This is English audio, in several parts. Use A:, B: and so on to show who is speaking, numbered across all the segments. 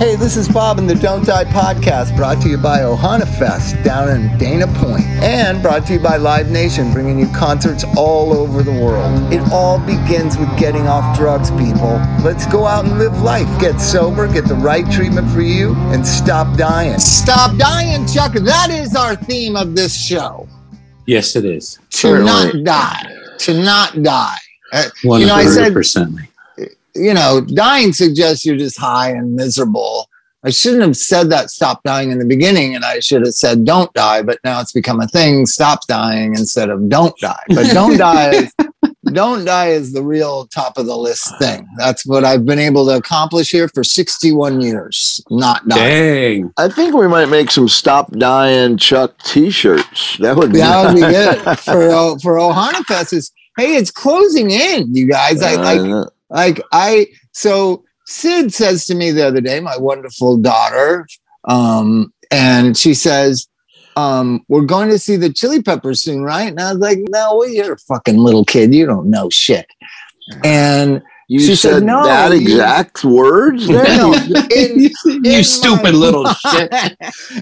A: Hey, this is Bob in the Don't Die podcast, brought to you by Ohana Fest down in Dana Point, and brought to you by Live Nation, bringing you concerts all over the world. It all begins with getting off drugs, people. Let's go out and live life. Get sober, get the right treatment for you, and stop dying. Stop dying, Chuck. That is our theme of this show.
B: Yes, it is.
A: To
C: Certainly.
A: not die. To not die. Uh,
B: One
A: you know, I said
B: hundred percent.
A: You know, dying suggests you're just high and miserable. I shouldn't have said that stop dying in the beginning, and I should have said don't die, but now it's become a thing. Stop dying instead of don't die. But don't die is, don't die is the real top of the list thing. That's what I've been able to accomplish here for 61 years. Not die.
B: Dang.
C: I think we might make some Stop Dying Chuck T-shirts. That would be.
A: That would be good for uh, for Ohana Fest. Is hey, it's closing in, you guys. I like
C: Uh,
A: like I so Sid says to me the other day, my wonderful daughter, um, and she says, um, we're going to see the Chili Peppers soon, right? And I was like, no, well, you're a fucking little kid. You don't know shit. And
C: you
A: She said,
C: said,
A: "No,
C: that
A: you-
C: exact words.
A: no,
C: There?
A: no, in-
B: you
A: in
B: stupid little shit.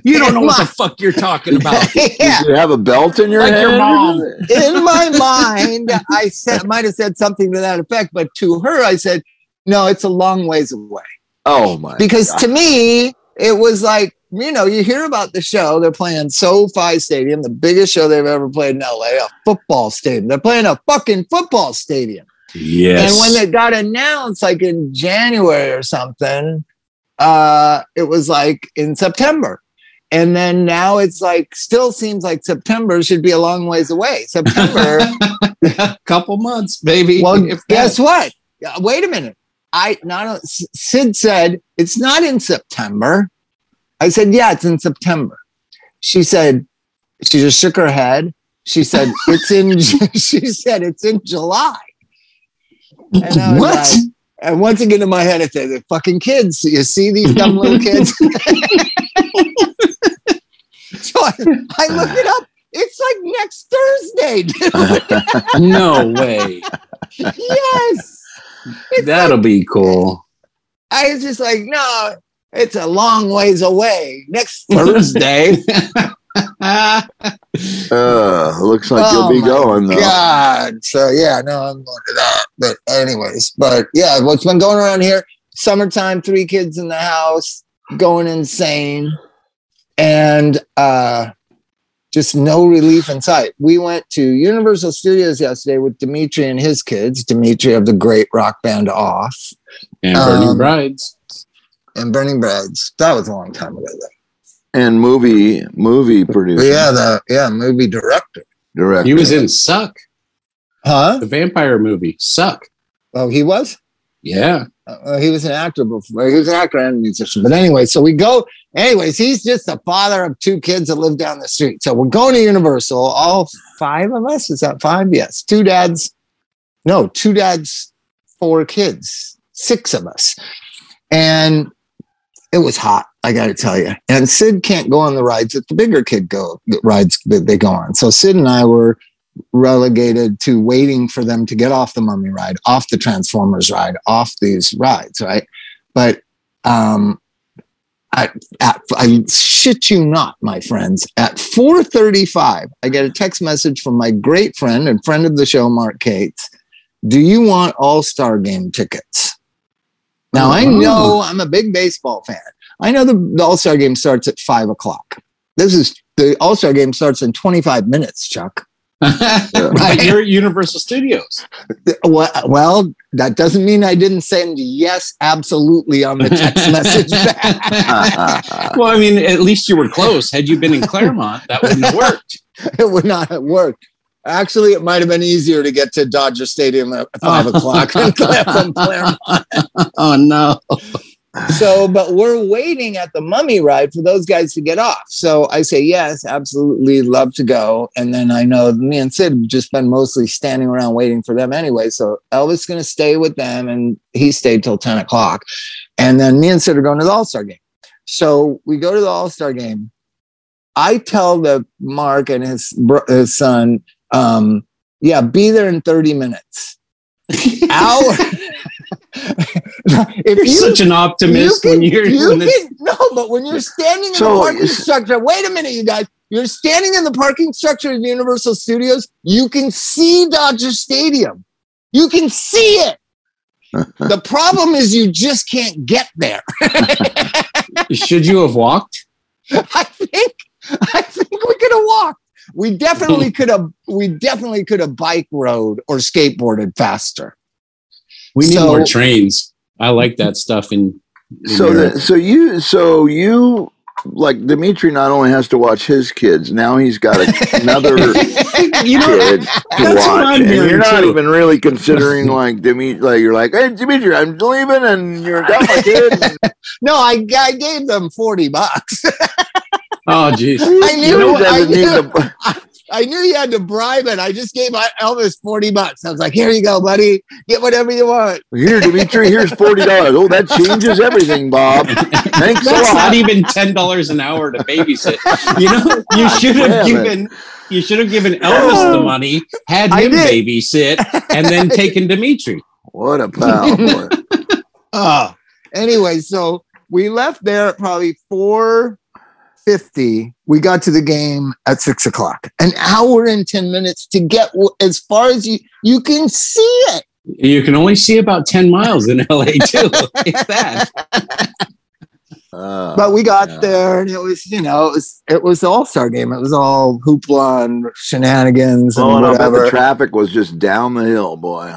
B: You don't know what the fuck you're talking about.
A: yeah.
C: Did you have a belt in your
B: Like
C: head?
B: your mom.
A: in my mind, I said might have said something to that effect, but to her, I said, no, it's a long ways away.
C: Oh my!
A: because
C: God.
A: to me it was like you know you hear about the show they're playing SoFi Stadium the biggest show they've ever played in LA a football stadium they're playing a fucking football stadium
B: Yes.
A: and when it got announced like in January or something uh it was like in September and then now it's like still seems like September should be a long ways away September
B: a couple months, baby.
A: well,
B: If
A: guess what? Wait a minute. I not Sid said it's not in September. I said, yeah, it's in September. She said, she just shook her head. She said, it's in. she said it's in July. And I was
B: What?
A: like- and once again in my head, I said, the fucking kids. You see these dumb little kids. so I, I look it up. It's like next Thursday.
B: No way.
A: yes. It's
B: That'll be cool.
A: I was just like, no, it's a long ways away. Next Thursday.
C: Uh, looks like
A: Oh
C: you'll be
A: my
C: going though.
A: God. So yeah, no, I'm going to that. But anyways, but yeah, what's been going around here? Summertime, three kids in the house, going insane, and uh just no relief in sight. We went to Universal Studios yesterday with Dimitri and his kids, Dimitri of the great rock band Off
B: And Burning
A: Um,
B: Brides.
A: and Burning Brides. That was a long time ago. Though.
C: And movie movie producer.
A: Yeah, the yeah movie director.
C: director.
B: He was in Suck,
A: Huh?
B: the vampire movie. Suck.
A: Oh, he was.
B: Yeah.
A: Uh, he was an actor before. He was an actor and a musician. But anyway, so we go. Anyways, he's just the father of two kids that live down the street. So we're going to Universal. All five of us. Is that five? Yes. Two dads. No, two dads, four kids. Six of us. And it was hot. I got to tell you. And Sid can't go on the rides that the bigger kid go rides that they go on. So Sid and I were relegated to waiting for them to get off the mummy ride, off the Transformers ride, off these rides, right? But um, I, at, I shit you not, my friends. At 4:35, I get a text message from my great friend and friend of the show, Mark Cates. Do you want All Star Game tickets? Now I oh. know I'm a big baseball fan. I know the, the All Star Game starts at five o'clock. This is the All Star Game starts in 25 minutes, Chuck.
B: right. You're at Universal Studios.
A: Well, well, that doesn't mean I didn't send yes, absolutely on the text message back.
B: Well, I mean, at least you were close. Had you been in Claremont, that wouldn't have worked.
A: it would not have worked. Actually, it might have been easier to get to Dodger Stadium at five
B: Oh.
A: o'clock than from Claremont.
B: Oh no.
A: So, but we're waiting at the mummy ride for those guys to get off. So I say, yes, absolutely love to go. And then I know me and Sid have just been mostly standing around waiting for them anyway. So Elvis is going to stay with them and he stayed till 10 o'clock. And then me and Sid are going to the All Star game. So we go to the All Star game. I tell the Mark and his, his son, um, yeah, be there in 30 minutes. Hour. if
B: You're
A: you
B: such an optimist
A: you
B: when you're
A: you
B: when it's,
A: can- no, but when you're standing in
C: So,
A: the parking structure, wait a minute, you guys. You're standing in the parking structure of Universal Studios. You can see Dodger Stadium. You can see it. the problem is you just can't get there.
B: should you have walked?
A: I think I think we could have walked. We definitely could have we definitely could have bike rode or skateboarded faster.
B: We need
A: So-
B: more trains. I like that stuff in, in
C: So
B: Europe.
C: the, so you so you like Dimitri not only has to watch his kids, now he's got a, another
B: you know
C: kid to
B: That's what
C: watch.
B: I'm
C: And
B: hearing,
C: you're not
B: too.
C: even really considering like Dimitri like you're like, Hey Dimitri, I'm leaving and you're got my kid.
A: No, I, I gave them 40 bucks.
B: Oh, jeez.
A: I knew
C: You know.
A: I knew
C: to-
A: I knew you had to bribe it. I just gave Elvis 40 bucks. I was like, here you go, buddy. Get whatever you want.
C: Here, Dimitri, here's forty dollars. Oh, that changes everything, Bob. Thanks a
B: That's
C: lot.
B: not even ten dollars an hour to babysit. You know, you should have
C: Damn it.
B: given you should have given Elvis the money, had him babysit, and then taken Dimitri.
C: What a pal, boy.
A: Oh, anyway, so we left there at probably 4.50. We got to the game at 6 o'clock. An hour and 10 minutes to get as far as you, you can see it.
B: You can only see about ten miles in LA too. If that.
C: Uh,
A: But we got
C: yeah.
A: there and it was, you know, it was, it was the all-star game. It was all hoopla and shenanigans and
C: Oh, and I bet
A: whatever.
C: the traffic was just down the hill, boy.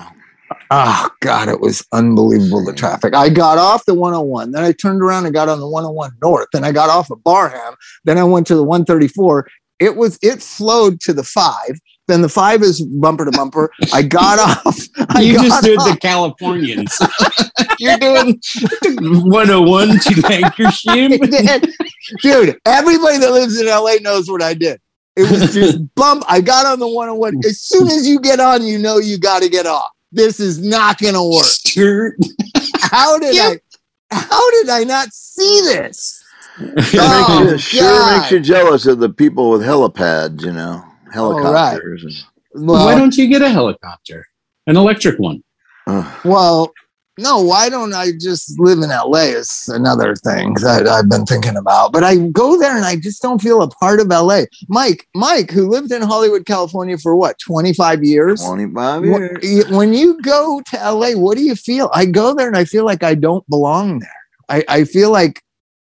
A: Oh God, it was unbelievable the traffic. I got off the 101, then I turned around and got on the 101 North, then I got off at Barham, then I went to the 134. It was it flowed to the five. Then the five is bumper to bumper. I got off. I
B: You
A: got
B: just did the. Californians. You're doing 101 to Lankershim.
A: Dude, everybody that lives in LA knows what I did. It was just bump. I got on the 101. As soon as you get on, you know you got to get off. This is not going to work.
B: Skirt.
A: How did
B: Yep.
A: I? How did I not see this?
C: Sure,
A: Oh,
C: makes, you, oh,
A: sure
C: makes you jealous of the people with helipads, you know, helicopters. and-
A: Well,
B: Why don't you get a helicopter? An electric one.
C: Ugh.
A: well, no. Why don't I just live in LA? Is another thing that I've been thinking about. But I go there and I just don't feel a part of LA. Mike, Mike, who lived in Hollywood, California for what twenty five years.
C: 25 years.
A: When you go to LA, what do you feel? I go there and I feel like I don't belong there. I, I feel like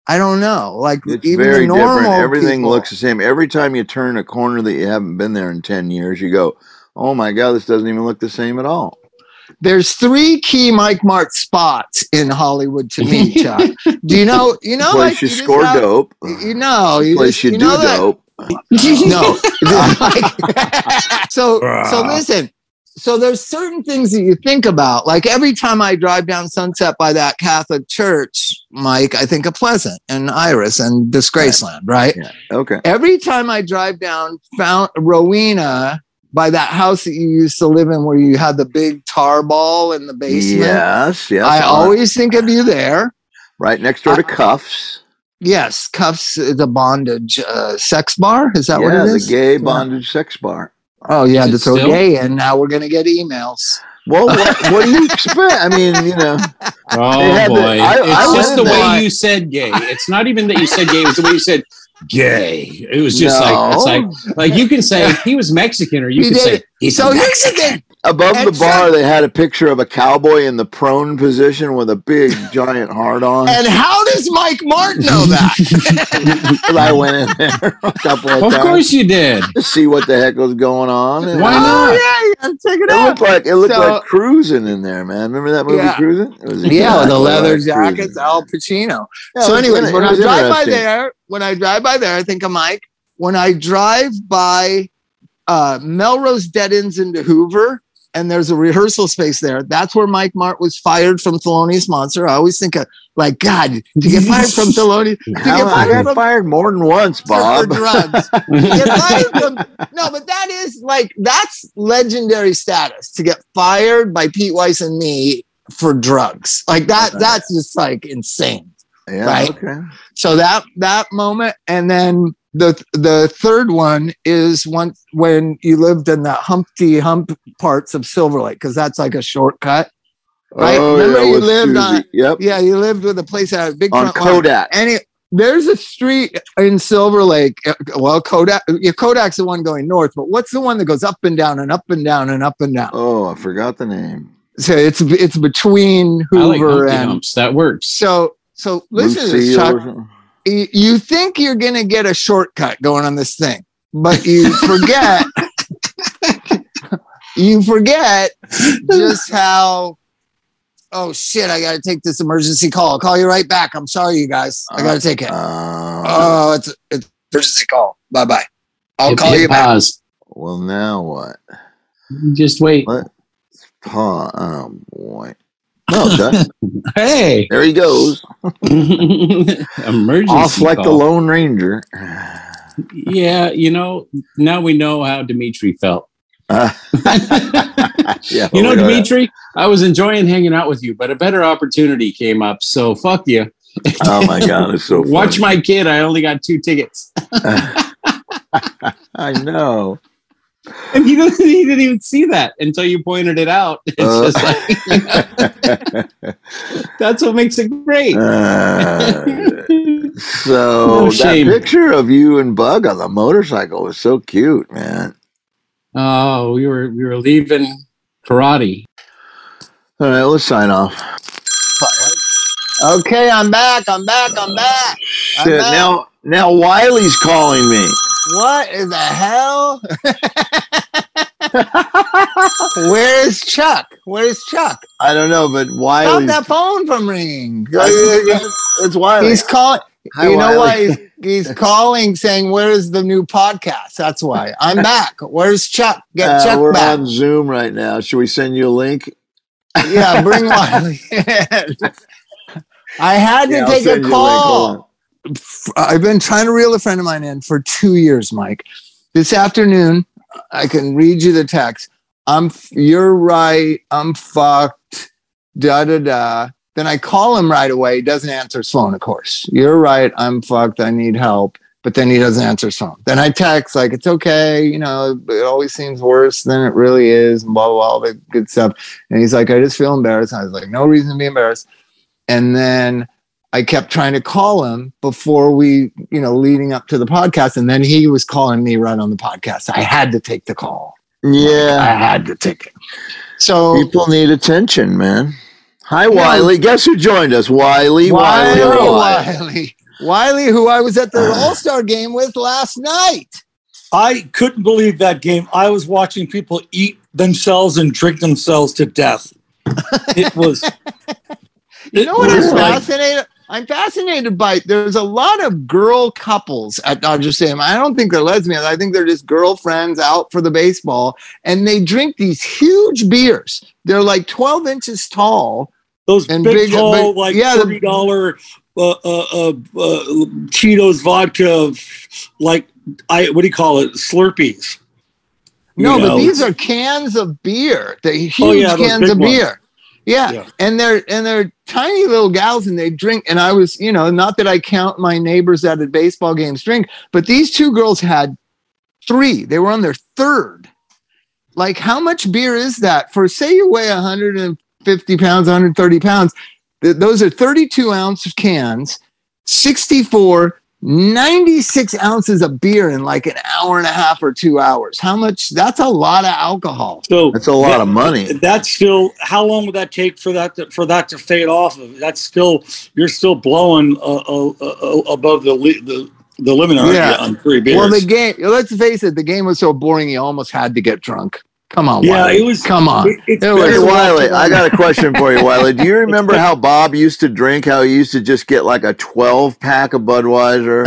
A: I don't know. Like
C: It's
A: even
C: very different. Everything
A: people-
C: looks the same. Every time you turn a corner that you haven't been there in 10 years, you go, oh my God, this doesn't even look the same at all.
A: There's three key Mike Martt spots in Hollywood to me, Chuck. do you know? You know,
C: place
A: like
C: you
A: just
C: score
A: have-
C: dope.
A: You know, you,
C: place
A: just,
C: you,
A: you
C: do
A: know that.
C: dope.
A: No. so so listen. So there's certain things that you think about. Like every time I drive down Sunset by that Catholic church, Mike, I think of Pleasant and Iris and Disgraceland, right?
C: Yeah. Okay.
A: Every time I drive down Found Rowena by that house that you used to live in where you had the big tar ball in the basement.
C: Yes. Yes.
A: I
C: uh,
A: always think of you there.
C: right next door to
A: I-
C: Cuffs.
A: Yes, Cuffs is a bondage uh, sex bar. Is that
C: yeah,
A: what it
C: the
A: is?
C: gay
A: Yeah.
C: bondage sex bar.
A: Oh, yeah, had
B: Is
A: to throw
B: still?
A: gay in. Now we're going to get emails.
C: Well, what, what do you expect? I mean, you know,
B: Oh boy.
C: the- I-
B: it's
C: I
B: just
C: went
B: the
C: there.
B: way you said gay. It's not even that you said gay, it's the way you said gay. It was just like it's like like you can say he was Mexican or you
A: He
B: can
A: did
B: say he's
A: So
B: Mexican.
A: Thing.
C: above
A: And
C: the bar,
A: Chuck-
C: they had a picture of a cowboy in the prone position with a big giant heart on.
A: And how does Mike Martin know that?
C: I went in there a couple of,
B: Of
C: times
B: course you did.
C: to see what the heck was going on. And
B: Why
A: oh,
B: not?
A: yeah, you check it
C: It
A: out.
C: looked like it looked
A: So-
C: like cruising in there, man. Remember that movie
A: Yeah.
C: Cruising? It was
A: Yeah, with the leather
C: like
A: jackets,
C: Cruising.
A: Al Pacino.
C: Yeah,
A: so,
C: it
A: anyways,
C: in-
A: when I drive by there, when I drive by there, I think of Mike. When I drive by uh, Melrose Dead Ends into Hoover, and there's a rehearsal space there, that's where Mike Martt was fired from Thelonious Monster. I always think of like God to get fired from Thelonious to get
C: I
A: fired
C: got
A: from
C: fired more than once, Bob.
A: for drugs. From no, but that is like that's legendary status to get fired by Pete Weiss and me for drugs. Like that, that's just like insane.
C: Yeah,
A: Right.
C: okay.
A: So that that moment, and then the the third one is once when you lived in the Humpty Hump parts of Silver Lake, because that's like a shortcut. Right?
C: Oh,
A: Remember
C: yeah,
A: you lived
C: Susie.
A: on-
C: Yep.
A: Yeah, you lived with a place that had a big
C: On
A: front lawn.
C: Kodak.
A: And it, there's a street in Silver Lake. uh, Well, Kodak, yeah, Kodak's the one going north, but what's the one that goes up and down and up and down and up and down?
C: Oh, I forgot the name.
A: So it's it's between
B: I like Humpty
A: and
B: Humps. That works.
A: so so. Listen to this,
C: Lucille
A: Chuck.
C: Or something.
A: You, you think you're gonna get a shortcut going on this thing, but you forget. you forget just how. Oh shit! I gotta take this emergency call. I'll call you right back. I'm sorry, you guys. I gotta take it.
C: Uh,
A: Oh, it's it's emergency call. Bye bye. I'll
B: Hit-
A: call
B: hit
A: you back.
B: pause.
C: well, now what?
B: Just wait.
C: What? Pa- oh boy. No, Chuck.
B: Hey,
C: there he goes.
B: emergency
C: Off like the. Lone Ranger.
B: Yeah, you know, now we know how Dimitri felt.
C: Uh, yeah,
B: you know,
C: at that.
B: Dimitri, I was enjoying hanging out with you, but a better opportunity came up. So fuck you.
C: Oh my god, it's so
B: Watch my kid. I only got two tickets.
C: I know.
B: And he didn't, he didn't even see that until you pointed it out. It's
C: Uh.
B: just like, that's what makes it great.
C: Uh, so
B: No
C: that picture of you and Bug on the motorcycle was so cute, man.
B: oh, we were we were leaving karate.
C: All right, let's sign off.
A: Okay, I'm back. I'm back. I'm back.
C: Shit,
A: back.
C: now now Wiley's calling me.
A: What in the hell? Where's Chuck? Where's Chuck?
C: I don't know, but
A: why?
C: Stop
A: that phone from ringing.
C: it's Wiley.
A: He's calling.
C: Hi,
A: you know why he's, he's calling, saying, "Where's the new podcast?" That's why I'm back. Where's Chuck? Get
C: Uh,
A: Chuck
C: we're
A: back.
C: on Zoom right now. Should we send you a link?
A: Yeah, bring Wiley. I had to
C: Yeah,
A: take a
C: you a link.
A: Call. I've been trying to reel a friend of mine in for two years, Mike. This afternoon, I can read you the text. I'm. You're right. I'm fucked. Da da da. Then I call him right away. He doesn't answer his phone, of course. You're right. I'm fucked. I need help. But then he doesn't answer his phone. Then I text like it's okay. You know, it always seems worse than it really is. And blah blah blah, all the good stuff. And he's like, I just feel embarrassed. I was like, no reason to be embarrassed. And then I kept trying to call him before we, you know, leading up to the podcast. And then he was calling me right on the podcast. I had to take the call.
C: Yeah.
A: I had to take it. So
C: people need attention, man. Hi,
A: Yeah.
C: Wiley. Guess who joined us? Wiley. Wiley.
A: Wiley,
C: Wiley.
A: Wiley, Wiley, who I was at the All Star game with last night.
D: I couldn't believe that game. I was watching people eat themselves and drink themselves to death. It was.
A: You know what
D: was
A: I'm
D: like-
A: fascinated? I'm fascinated by. There's a lot of girl couples at Dodger Stadium. I don't think they're lesbians. I think they're just girlfriends out for the baseball, and they drink these huge beers. They're like 12 inches tall.
D: Those
A: And
D: big,
A: big-
D: tall,
A: big-
D: like
A: yeah,
D: thirty dollar uh, uh, uh, uh, Tito's vodka, like I what do you call it? Slurpees.
A: No, but these are cans of beer. The huge
D: Oh, yeah,
A: cans of
D: ones.
A: beer. Yeah.
D: Yeah.
A: And they're and they're tiny little gals and they drink. And I was, you know, not that I count my neighbors at a baseball games drink, but these two girls had three. They were on their third. Like, how much beer is that for say you weigh 150 pounds, 130 pounds? th- those are 32 ounce cans, 64 96 ounces of beer in like an hour and a half or two hours. How much? That's a lot of alcohol.
D: So
C: That's a lot
D: that-
C: of money.
D: That's still. How long would that take for that to, for that to fade off of? That's still. You're still blowing uh, uh, uh, above the the the limit
A: Yeah.
D: you, on three beers.
A: Well, the game, let's face it, the game was so boring, you almost had to get drunk. Come on,
D: Yeah,
A: Wiley.
D: it was-
A: Come on.
D: It- it's
A: It was-
C: Hey,
D: better to watch
C: Wiley, I got a question for you, Wiley. Do you remember how Bob used to drink? How he used to just get like a 12 pack of Budweiser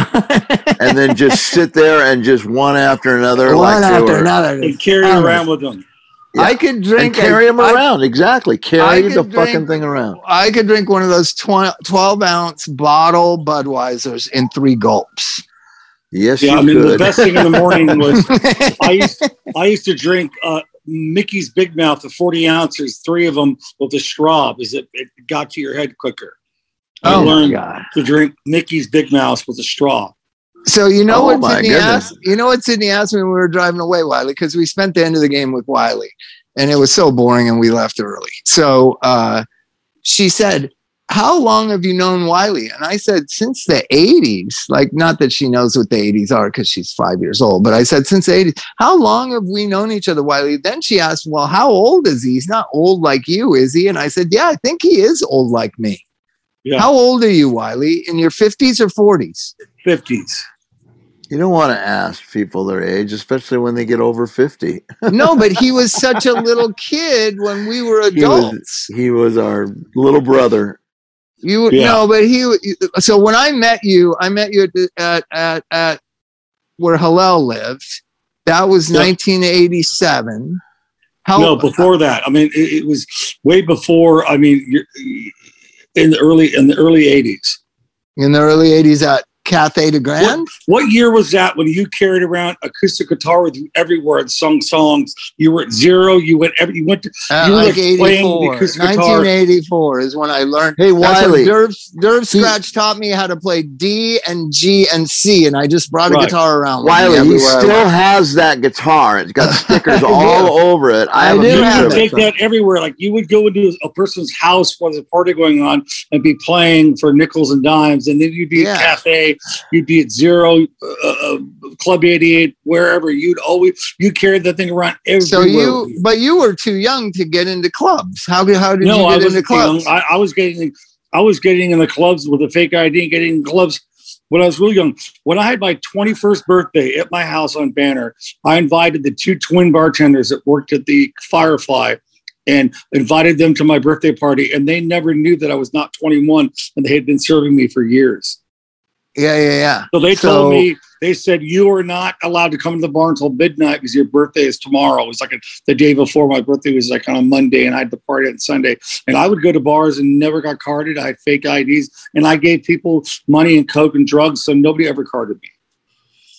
C: and then just sit there and just one after another,
A: One
C: like
A: after
C: were-
A: another.
D: and carry it
A: Um,
D: around with them.
C: Yeah.
A: I could drink and
C: carry
A: a-
C: them
A: I-
C: around. exactly.
A: I
C: Carry
A: could
C: the
A: drink-
C: fucking thing around.
A: I could drink one of those 20, 12 ounce bottle Budweisers in three gulps.
C: Yes,
D: Yeah,
C: you
D: I mean the best thing in the morning was I used I used to drink uh, Mickey's Big Mouth, the forty ounces, three of them with a straw, because it, it got to your head quicker. I
A: oh my
D: learned
A: god!
D: to drink Mickey's Big Mouth with a straw.
A: So you know
C: Oh,
A: what
C: my
A: Sydney
C: goodness.
A: asked? You know what Sydney asked me when we were driving away, Wiley, because we spent the end of the game with Wiley, and it was so boring, and we left early. So uh, she said, how long have you known Wiley? And I said, since the 80s. Like, not that she knows what the 80s are because she's five years old, but I said, since the 80s. How long have we known each other, Wiley? Then she asked, well, how old is he? He's not old like you, is he? And I said, yeah, I think he is old like me.
D: Yeah.
A: How old are you, Wiley? In your 50s or 40s?
D: 50s.
C: You don't want to ask people their age, especially when they get over 50.
A: No, but he was such a little kid when we were
C: He was-
A: adults.
C: He was our little brother.
A: You
D: Yeah.
A: no, but he. So when I met you, I met you at at at, where Hillel lived. That was
D: Yeah.
A: 1987. How
D: no, before that. I mean, it, it was way before. I mean, in the early in the early 80s.
A: in the early 80s at Cathay de Grande?
D: What year was that when you carried around acoustic guitar with you everywhere and sung songs? You were at zero. You went every. You went to.
A: Uh,
D: You were
A: like
D: playing the
A: 84.
D: acoustic guitar.
A: 1984 is when I learned.
C: Hey, Wiley.
A: Derv, Derv Scratch taught me how to play D and G and C, and I just brought a
D: Right.
A: guitar around.
C: Wiley, he still has that guitar. It's got stickers
A: I do.
C: all over it. I,
A: I
C: have a
A: do
D: You
A: have
D: would
C: of
A: it.
C: it.
D: take that everywhere. Like you would go into a person's house while there's a party going on and be playing for nickels and dimes, and then you'd be
A: Yeah.
D: at cafe, you'd be at zero, uh, uh, Club 88, wherever. You'd always you carried that thing around everywhere.
A: So you, but you were too young to get into clubs. How did how did
D: no,
A: you get into clubs?
D: I, I was getting, I was getting in the clubs with a fake ID, and getting in clubs when I was really young. When I had my 21st birthday at my house on Banner, I invited the two twin bartenders that worked at the Firefly. And invited them to my birthday party, and they never knew that I was not 21, and they had been serving me for years.
A: Yeah, yeah, yeah.
D: So they
A: So-
D: told me, they said, you are not allowed to come to the bar until midnight because your birthday is tomorrow. It was like a, the day before my birthday was like on a Monday and I had the party on Sunday. And I would go to bars and never got carded. I had fake IDs and I gave people money and coke and drugs. So nobody ever carded me.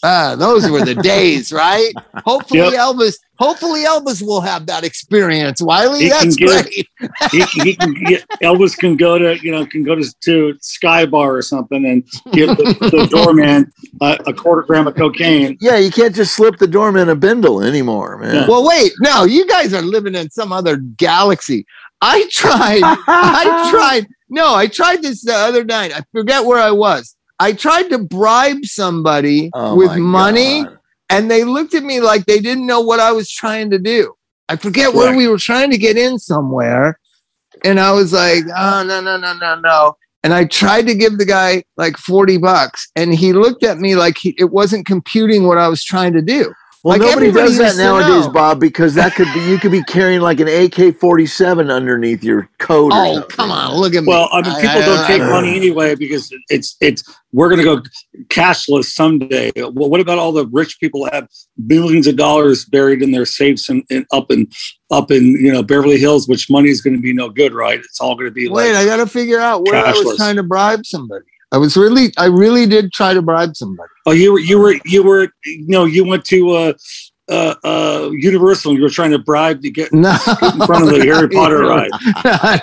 A: Ah, those were the days, right? Hopefully
D: Yep.
A: Elvis, hopefully Elvis will have that experience. Wiley,
D: He
A: that's
D: get-
A: great.
D: He, he can get, Elvis can go to, you know, can go to, to Sky Bar or something and give the, the doorman a, a quarter gram of cocaine.
C: Yeah, you can't just slip the doorman a bindle anymore, man.
D: Yeah.
A: Well, wait, no, you guys are living in some other galaxy. I tried, I tried, no, I tried this the other night. I forget where I was. I tried to bribe somebody
C: Oh
A: with money
C: God.
A: And they looked at me like they didn't know what I was trying to do. I forget where we were trying to get in somewhere. And I was like, oh, no, no, no, no, no. And I tried to give the guy like 40 bucks. And he looked at me like he, it wasn't computing what I was trying to do.
C: Well,
A: Like,
C: nobody does that nowadays,
A: know.
C: Bob, because that could be you could be carrying like an AK forty seven underneath your coat.
A: Oh,
C: something.
A: come on. Look at me.
D: Well, I mean, people don't
A: I-
D: take
A: I-
D: money anyway because it's it's we're going to go cashless someday. Well, what about all the rich people that have billions of dollars buried in their safes and, and up in up in you know Beverly Hills, which money is going to be no good, right? It's all going to be
A: Wait,
D: like
A: I got to figure out where I was trying to bribe somebody. I was really, I really did try to bribe somebody.
D: oh, you were you were you were you know you went to uh, uh, uh, Universal you were trying to bribe to get
A: No,
D: in front of the Harry Potter ride.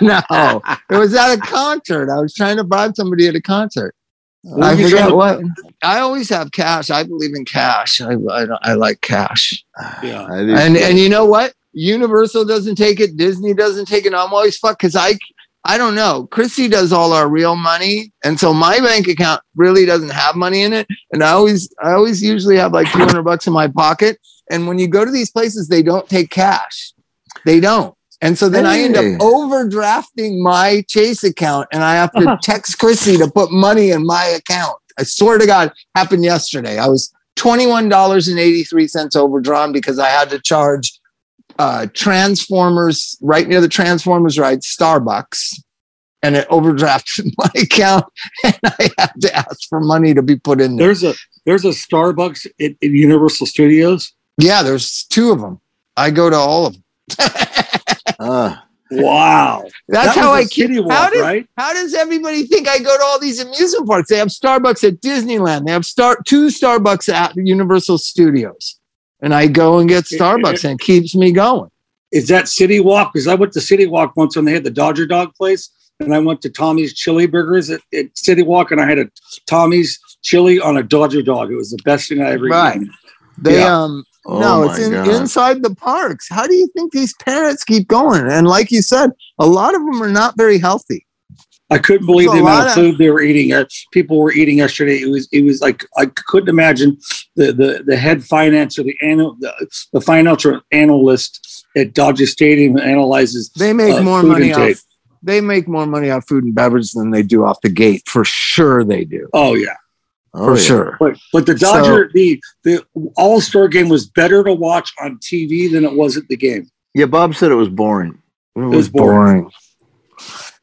A: no, it was at a concert. I was trying to bribe somebody at a concert.
D: What
A: I forget
D: to-
A: what. I always have cash. I believe in cash. I, I, I like cash.
D: Yeah.
C: I
A: And and you know what? Universal doesn't take it. Disney doesn't take it. I'm always fucked because I I don't know. Chrissy does all our real money, and so my bank account really doesn't have money in it. And I always I always usually have like 200 bucks in my pocket. And when you go to these places, they don't take cash. They don't. And so then I end up overdrafting my Chase account, and I have to uh-huh. text Chrissy to put money in my account. I swear to God, happened yesterday. I was twenty-one dollars and eighty-three cents overdrawn because I had to charge uh, Transformers right near the Transformers ride, Starbucks, and it overdrafted my account, and I had to ask for money to be put in there.
D: There's a there's a Starbucks at, at Universal Studios.
A: Yeah, there's two of them. I go to all of them.
C: Ah,
D: Wow,
A: That's
D: That
A: how
D: I
A: I
D: a city
A: keep.
D: walk,
A: How did,
D: right?
A: How does everybody think I go to all these amusement parks? They have Starbucks at Disneyland. They have star two Starbucks at Universal Studios, and I go and get Starbucks, and it keeps me going.
D: Is that City Walk? Because I went to City Walk once when they had the Dodger Dog place, and I went to Tommy's Chili Burgers at, at City Walk, and I had a Tommy's chili on a Dodger Dog. It was the best thing I ever
A: Right.
D: eaten.
A: They
D: Yeah.
A: um
C: Oh
A: no, it's in, inside the parks. How do you think these parents keep going? And like you said, a lot of them are not very healthy.
D: I couldn't believe the amount of
A: of-
D: food they were eating. Uh, people were eating yesterday. It was it was like I couldn't imagine the the, the head finance or the annual the, the financial analyst at Dodger Stadium analyzes.
A: They make
D: Uh,
A: more money
D: intake.
A: off. They make more money off food and beverage than they do off the gate. For sure, they do.
D: Oh yeah,
C: Oh,
A: For
C: yeah.
A: sure.
D: but but the
A: So-
D: Dodger the the All Star game was better to watch on TV than it was at the game.
C: Yeah, Bob said it was boring.
A: It
D: was
A: was
D: boring.
A: boring.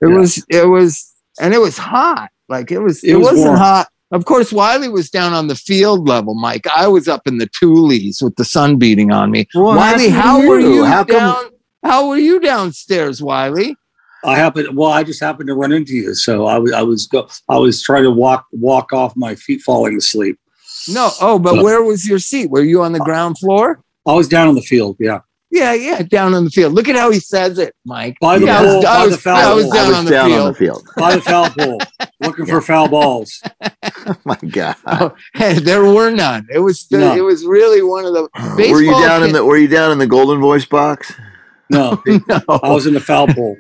A: It
D: Yeah.
A: was. It was, and it was hot. Like it was. It,
D: It was
A: wasn't
D: warm.
A: hot. Of course, Wiley was down on the field level, Mike. I was up in the Tules with the sun beating on me.
C: What
A: Wiley, how were you
C: How come?
A: How were you downstairs, Wiley?
D: I happened well. I just happened to run into you, so I was I was go I was trying to walk walk off my feet falling asleep.
A: No. Oh, but
D: No.
A: where was your seat? Were you on the ground floor?
D: I was down on the field. Yeah,
A: Yeah, yeah, down on the field. Look at how he says it, Mike.
D: by the
A: Yeah, I
D: pole,
A: was- I was-
D: the foul
A: I was
D: pole,
C: I
A: down
C: was
A: on the
C: down on
A: field.
C: the field.
D: by the foul pole, looking for foul balls.
C: Oh my God.
A: Oh, hey, there were none. It was the,
D: No.
A: it was really one of the
C: were you
A: baseball
C: down in the Were you down in the Golden Voice box?
D: No,
A: no,
D: I was in the foul pole.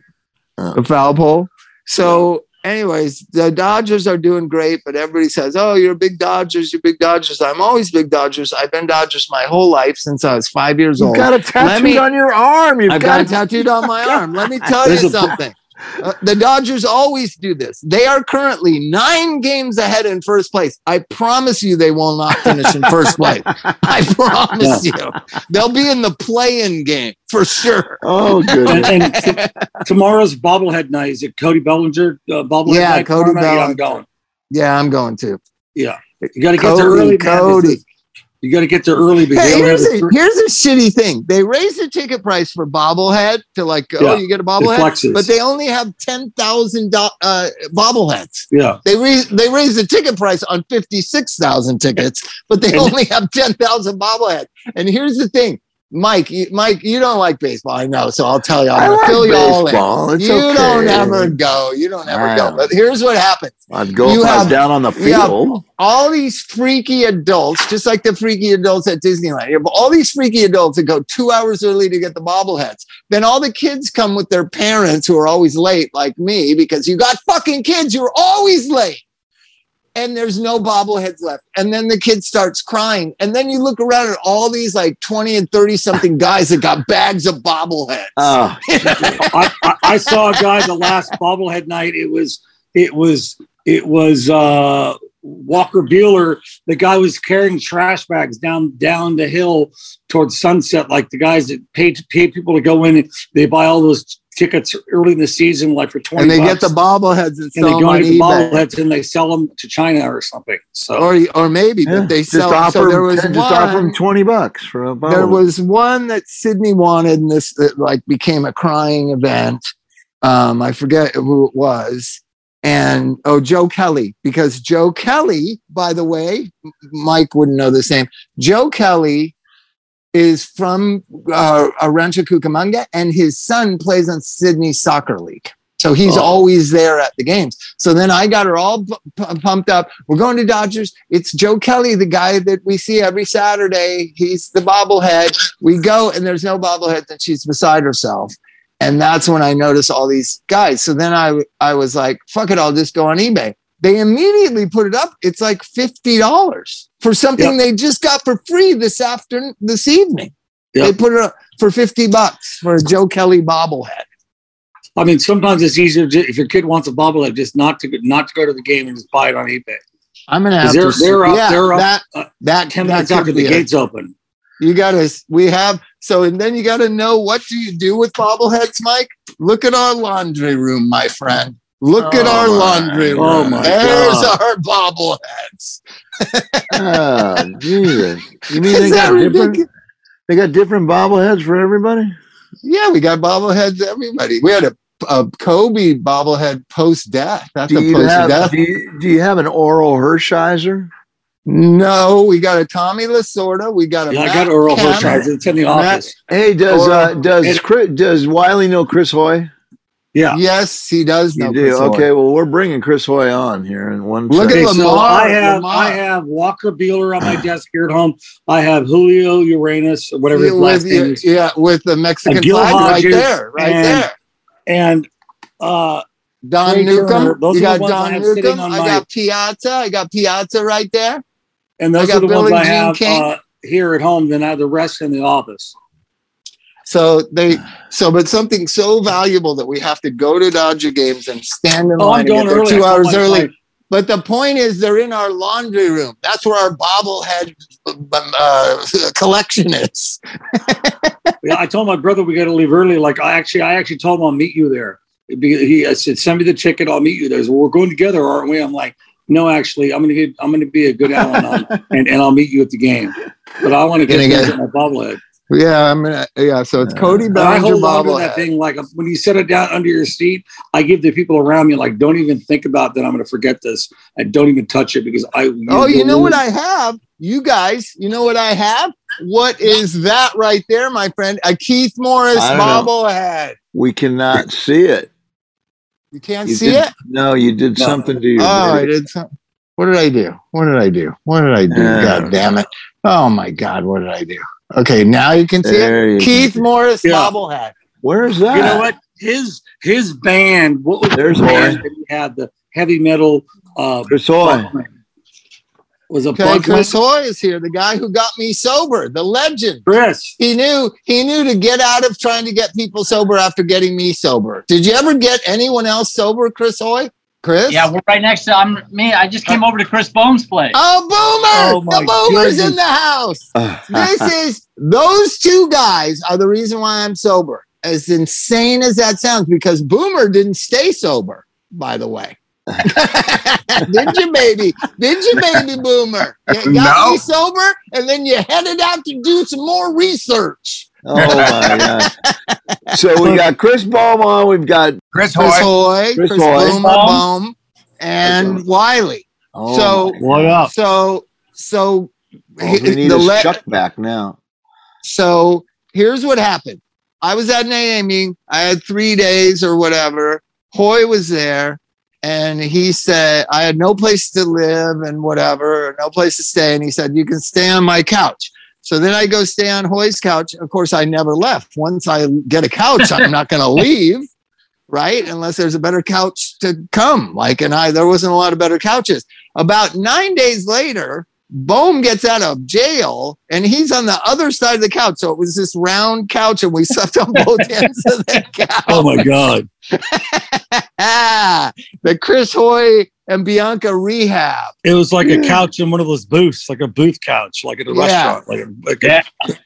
D: Oh.
A: the foul pole. So, anyways, the Dodgers are doing great, but everybody says, "Oh, you're big Dodgers. You're big Dodgers." I'm always big Dodgers. I've been Dodgers my whole life since I was five years old.
C: You've
A: old.
C: got a tattooed
A: me-
C: on your arm. You've
A: I've got it tattooed on my arm. Let me tell you
D: There's a-
A: something. Uh, the Dodgers always do this. They are currently nine games ahead in first place. I promise you they will not finish in first place. I promise you. They'll be in the play-in game for sure.
C: Oh
D: And, and t- tomorrow's bobblehead night is it Cody Bellinger uh, bobblehead
A: Yeah,
D: night?
A: Cody
D: night? Yeah,
A: Bellinger.
D: I'm going.
A: Yeah, I'm going to.
D: Yeah, you got to get there
A: Cody,
D: early. man.
A: Cody.
D: You got to get there early because
A: Hey,
D: they don't have
A: here's a,
D: the
A: here's a shitty thing. They raised the ticket price for bobblehead to like, oh, you get a bobblehead, but they only have ten thousand uh, bobbleheads.
D: yeah.
A: They re- they raised the ticket price on fifty six thousand tickets, but they
D: And-
A: only have ten thousand bobbleheads. And here's the thing, Mike, you, Mike, you don't like baseball, I know, so I'll tell you,
C: I
A: I'm gonna
C: like
A: fill you all in.
C: It's
A: you
C: okay.
A: don't ever go. You don't ever go. But here's what happens.
C: I'd go
A: You
C: I
A: have-
C: down on the field.
A: all these freaky adults, just like the freaky adults at Disneyland, you have all these freaky adults that go two hours early to get the bobbleheads. Then all the kids come with their parents who are always late, like me, because you got fucking kids, you're always late. And there's no bobbleheads left. And then the kid starts crying. And then you look around at all these like 20 and 30 something guys that got bags of bobbleheads.
C: Oh,
D: I, I, I saw a guy the last bobblehead night. It was it was it was uh, Walker Buehler. The guy was carrying trash bags down down the hill towards Sunset, like the guys that pay pay people to go in. They buy all those tickets early in the season, like for twenty.
A: and they
D: bucks,
A: get the bobbleheads and
D: and they
A: sell them
D: go
A: on
D: into the
A: eBay.
D: bobbleheads and they sell them to China or something. So
A: Or, or maybe
C: yeah.
A: but they
C: just
A: sell.
C: offer,
A: so there was
C: just offer them twenty bucks for a bottle.
A: there was one that Sydney wanted, and this that like became a crying event. Um, I forget who it was, and oh, Joe Kelly, because Joe Kelly, by the way, Mike wouldn't know the name. Joe Kelly is from uh, a Rancho Cucamonga, and his son plays on Sydney Soccer League. So he's
C: Oh.
A: always there at the games. So then I got her all pu- pumped up. We're going to Dodgers. It's Joe Kelly, the guy that we see every Saturday. He's the bobblehead. We go and there's no bobblehead, and she's beside herself. And that's when I notice all these guys. So then I I was like, fuck it, I'll just go on eBay. They immediately put it up. It's like fifty dollars for something they just got for free this afternoon, this evening. They put it up for fifty bucks for a Joe Kelly bobblehead.
D: I mean, sometimes it's easier to, if your kid wants a bobblehead, just not to go- not to go to the game and just buy it on eBay.
A: I'm gonna have
D: They're-
A: to.
D: they're up-
A: yeah,
D: they're up,
A: that
D: uh,
A: that
D: Ten
A: that
D: minutes after the
A: be it.
D: gates open.
A: You gotta. We have so, and then you gotta know what do you do with bobbleheads, Mike? Look at our laundry room, my friend. Look at
C: Oh
A: our
C: my-
A: laundry room.
D: oh my
A: There's
D: God.
A: our bobbleheads.
C: oh, Jesus. You mean
A: Is
C: they
A: that
C: got different? They got different bobbleheads for everybody.
A: Yeah, we got bobbleheads. Everybody. We had a, a Kobe bobblehead post death. That's
C: Do
A: a
C: you
A: post
C: have?
A: death.
C: Do you, do you have an Orel Hershiser?
A: No, we got a Tommy Lasorda. We got a.
D: Yeah, I got Orel
A: Kemp.
D: Hershiser. It's in the
A: Matt-
D: office.
C: Hey, does uh, does
D: it-
C: Chris, does Wiley know Chris Hoy?
D: Yeah.
A: Yes, he does know.
C: You do.
A: Chris Hoy.
C: Okay. Well, we're bringing Chris Hoy on here in one.
A: Look at
C: second.
D: Okay, so I have
A: Lamar.
D: I have Walker Buehler on my desk here at home. I have Julio Uranus, whatever his
A: Yeah,
D: last
A: with,
D: name is,
A: yeah, with the Mexican
D: Gil
A: flag right there, right
D: and-
A: there.
D: and uh,
A: Don
D: Trey Newcombe. Those
A: you got
D: the ones I
A: Don
D: have
A: Newcombe.
D: on
A: I
D: my-
A: got Piazza. I got Piazza right there.
D: and those
A: I got
D: are the ones
A: Billie
D: I
A: Jean
D: have
A: King.
D: uh, here at home. Then I have the rest in the office.
A: So they so but something so valuable that we have to go to Dodger games and stand in
D: Oh,
A: line and get there
D: early.
A: two hours early.
D: wife,
A: But the point is, they're in our laundry room. That's where our bobblehead uh, collection is.
D: Yeah, I told my brother we got to leave early. Like I actually, I actually told him I'll meet you there. Be- He I said, send me the ticket. I'll meet you there. He said, well, we're going together, aren't we? I'm like, no, actually, I'm gonna get, I'm gonna be a good Al-Anon, and and I'll meet you at the game. But I want to get-
A: get
D: my bobblehead.
A: Yeah, I'm gonna. Yeah, so it's Cody uh,
D: And I hold on to that thing like when you set it down under your seat. I give the people around me like, don't even think about that. I'm going to forget this. and don't even touch it because I.
A: Oh, you know what I have? You guys, you know what I have? What is that right there, my friend? A Keith Morris
C: I
A: bobblehead.
C: We cannot see it.
A: You can't
C: You
A: see
C: did-
A: it?
C: No, you did
D: No.
C: something to your.
A: Oh, I did something. What did I do? What did I do? What did I do?
C: Yeah.
A: God damn it. Oh my God, what did I do? Okay, now you can see
C: There
A: it. Keith
C: go.
A: Morris
D: Yeah.
A: bobblehead.
C: Where is that?
D: You know what? His his band. What was
C: There's
D: the band that he had? The heavy metal. Uh,
C: Chris Hoy.
D: was a
A: Okay, Chris Hoy is here, the guy who got me sober, the legend.
D: Chris.
A: He knew he knew to get out of trying to get people sober after getting me sober. Did you ever get anyone else sober, Chris Hoy? Chris?
E: Yeah, we're right next to I'm me. I just came over to Chris Bones' place.
A: Oh, Boomer!
D: Oh,
A: the Boomer's
D: goodness.
A: in the house. this is those two guys are the reason why I'm sober. As insane as that sounds, because Boomer didn't stay sober, by the way. Did you, baby? Did you, baby Boomer? You got
F: No.
A: me sober, and then you headed out to do some more research.
C: Oh my god! So we got Chris Beaumont. We've got
F: Chris
A: Chris
F: Hoy.
A: Hoy,
C: Chris
A: Chris,
C: Hoy.
A: Boomer,
E: Bohm.
A: Bohm, and Wiley.
C: oh,
A: So-
D: What up?
A: So, so oh,
C: well, we need
A: the
C: his
A: le-
C: Chuck back now.
A: So here's what happened. I was at an AA meeting. I had three days or whatever. Hoy was there and he said, I had no place to live and whatever, no place to stay. And he said, You can stay on my couch. So then I go stay on Hoy's couch. Of course, I never left. Once I get a couch, I'm not going to leave, right? Unless there's a better couch to come. Like, and I, there wasn't a lot of better couches. About nine days later, Bohm gets out of jail and he's on the other side of the couch. So it was this round couch and we slept on both ends of the couch.
D: Oh my God!
A: the Chris Hoy and Bianca rehab.
D: It was like a couch in one of those booths, like a booth couch, like at a
A: Yeah.
D: restaurant, like a, like a
E: Yeah.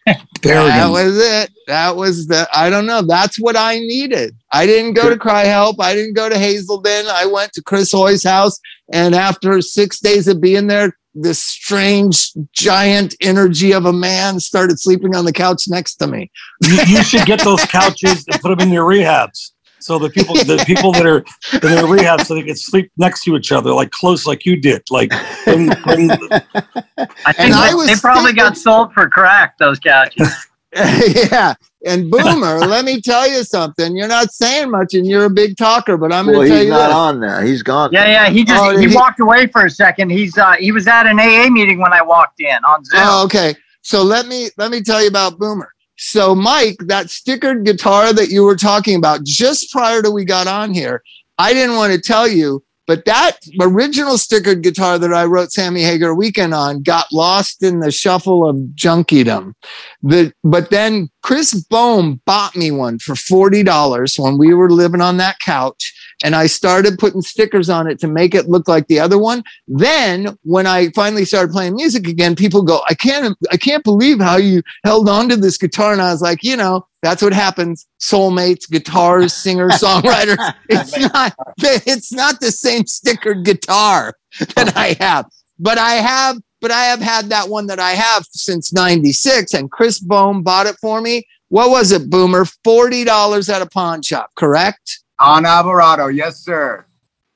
A: That
D: Paragon.
A: was it. That was the, I don't know. That's what I needed. I didn't go to CRI-Help. I didn't go to Hazelden. I went to Chris Hoy's house. And after six days of being there, this strange giant energy of a man started sleeping on the couch next to me.
D: you, you should get those couches and put them in your rehabs. So the people, the people that are in their rehab, so they can sleep next to each other, like close, like you did. Like, bring, bring,
E: I think
A: And I
E: they,
A: was
E: they probably got sold for crack. Those couches.
A: yeah. And Boomer, let me tell you something. You're not saying much and you're a big talker, but I'm
C: Well,
A: going to tell
C: he's
A: you
C: not
A: this.
C: on now. He's gone.
E: Yeah, yeah. He just
A: Oh,
E: he,
A: he-
E: walked away for a second. He's uh he was at an AA meeting when I walked in on Zoom.
A: Oh, okay. So let me let me tell you about Boomer. So Mike, that stickered guitar that you were talking about just prior to we got on here, I didn't want to tell you, but that original stickered guitar that I wrote Sammy Hagar Weekend on got lost in the shuffle of junkiedom. The but then Chris Bohm bought me one for forty dollars when we were living on that couch, and I started putting stickers on it to make it look like the other one. Then when I finally started playing music again, people go, I can't I can't believe how you held on to this guitar. And I was like, you know, that's what happens. Soulmates, guitars, singers, songwriters. It's not it's not the same stickered guitar that I have. But I have but I have had that one that I have since 96 and Chris Bohm bought it for me. What was it, Boomer? $40 at a pawn shop, correct?
F: On Alvarado. Yes, sir.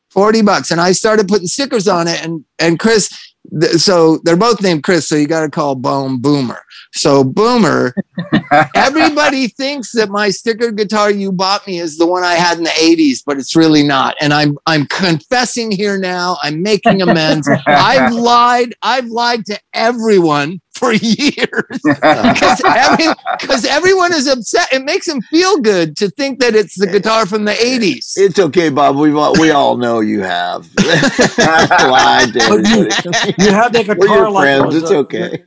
A: 40 bucks. And I started putting stickers on it. And and Chris, th- so they're both named Chris, so you got to call Boom Boomer. So Boomer, everybody thinks that my sticker guitar you bought me is the one I had in the 80s, but it's really not. And I'm I'm confessing here now. I'm making amends. I've lied. I've lied to everyone for years because every, 'cause everyone is upset. It makes them feel good to think that it's the guitar from the 80s.
C: It's okay, Bob. We all, we all know you have lied to
D: But you-
C: everybody.
D: You had that
C: We're
D: guitar
C: your
D: like
C: friends. It's
D: a-
C: okay.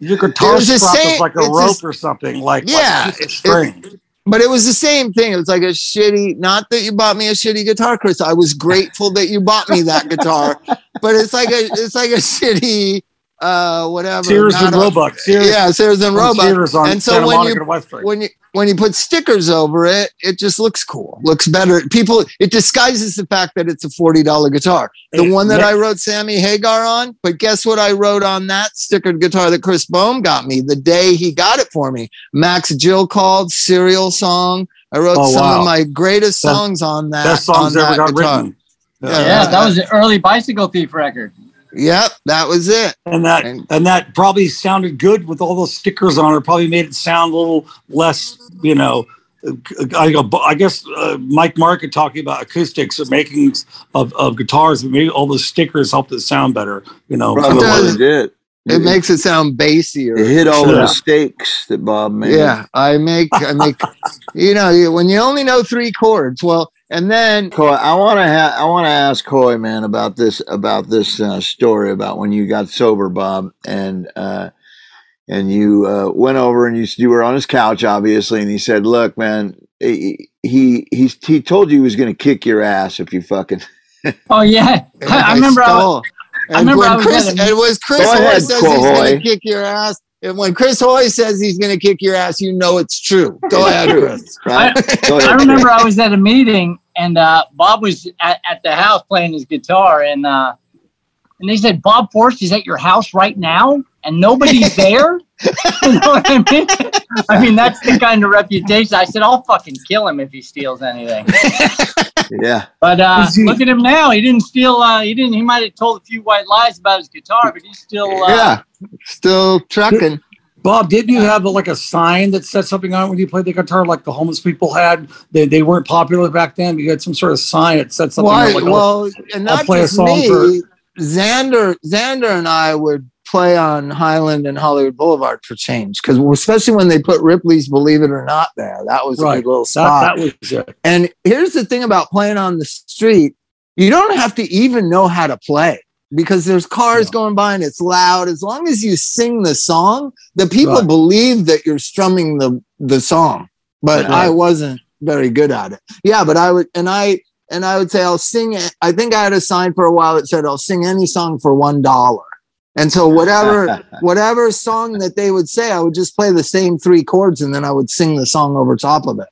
D: Your guitar
A: There's a
D: strap
A: saying-
D: was like a
A: it's a-
D: rope or something, like
A: Yeah,
D: like a piece of
A: but it was the same thing. It was like a shitty, not that you bought me a shitty guitar, Chris. I was grateful that you bought me that guitar, but it's like a, it's like a shitty, uh, whatever.
D: Sears and Roebuck. Sears,
A: yeah, Sears and Roebuck.
D: Sears on
A: And so
D: Santa
A: when
D: Monica
A: you-
D: and
A: When you when you put stickers over it, it just looks cool, looks better. People, it disguises the fact that it's a forty dollar guitar. The
D: Hey,
A: one that
D: Nick-
A: I wrote Sammy Hagar on, but guess what I wrote on that stickered guitar that Chris Bohm got me the day he got it for me. Max Jill called serial song. I wrote
D: Oh,
A: some
D: wow.
A: of my greatest
D: Best-
A: songs on that.
D: Best songs
A: on
D: ever got
A: guitar.
D: written.
A: Yeah.
E: Yeah, that was an early bicycle thief record.
A: Yep, that was it.
D: And that
A: And-
D: and that probably sounded good with all those stickers on it. Probably made it sound a little less, you know. I, I guess uh, Mike Martt talking about acoustics and making of, of guitars, but maybe all those stickers helped it sound better. You know,
C: Probably
A: does.
C: did.
A: It makes it sound bassier.
C: It hit all the mistakes that Bob made.
A: Yeah, I make I make you know when you only know three chords. Well, and then
C: Coy, I want to ha- I want to ask Coy, man, about this about this uh, story about when you got sober, Bob, and uh, and you uh, went over and you you were on his couch, obviously, and he said, "Look, man, he he he, he told you he was going to kick your ass if you fucking."
E: Oh yeah, I, I remember. I was. I remember
A: when
E: I was
A: Chris,
E: a-
A: it was Chris
C: Go
A: Hoy
C: ahead,
A: says he's
C: Coy.
A: going to kick your ass. And when Chris Hoy says he's going to kick your ass, you know it's true. Go ahead, Chris.
C: Right? Go ahead,
E: I remember I was at a meeting and uh, Bob was at, at the house playing his guitar and uh, and they said Bob Forrest is at your house right now and nobody's there. you know what I mean? I mean that's the kind of reputation. I said I'll fucking kill him if he steals anything.
C: Yeah.
E: But uh,
D: he-
E: look at him now. He didn't steal. Uh, he didn't. He might have told a few white lies about his guitar, but he's still. Uh,
A: yeah, still trucking.
D: Bob, didn't you have like a sign that said something on it when you played the guitar, like the homeless people had? They, they weren't popular back then. You had some sort of sign that said something.
A: Why?
D: like,
A: well, and not
D: a
A: just me.
D: for-
A: Xander, Xander, and I would play on Highland and Hollywood Boulevard for change because especially when they put Ripley's "Believe It or Not" there, that was a
D: Right.
A: good little spot.
D: that, that was.
A: And here's the thing about playing on the street you don't have to even know how to play because there's cars
D: No.
A: going by and it's loud. As long as you sing the song, the people
D: Right.
A: believe that you're strumming the, the song. But
C: Right.
A: I wasn't very good at it. Yeah, but I would, and I, and I would say, I'll sing it. I think I had a sign for a while that said, I'll sing any song for $1. And so whatever, whatever song that they would say, I would just play the same three chords and then I would sing the song over top of it.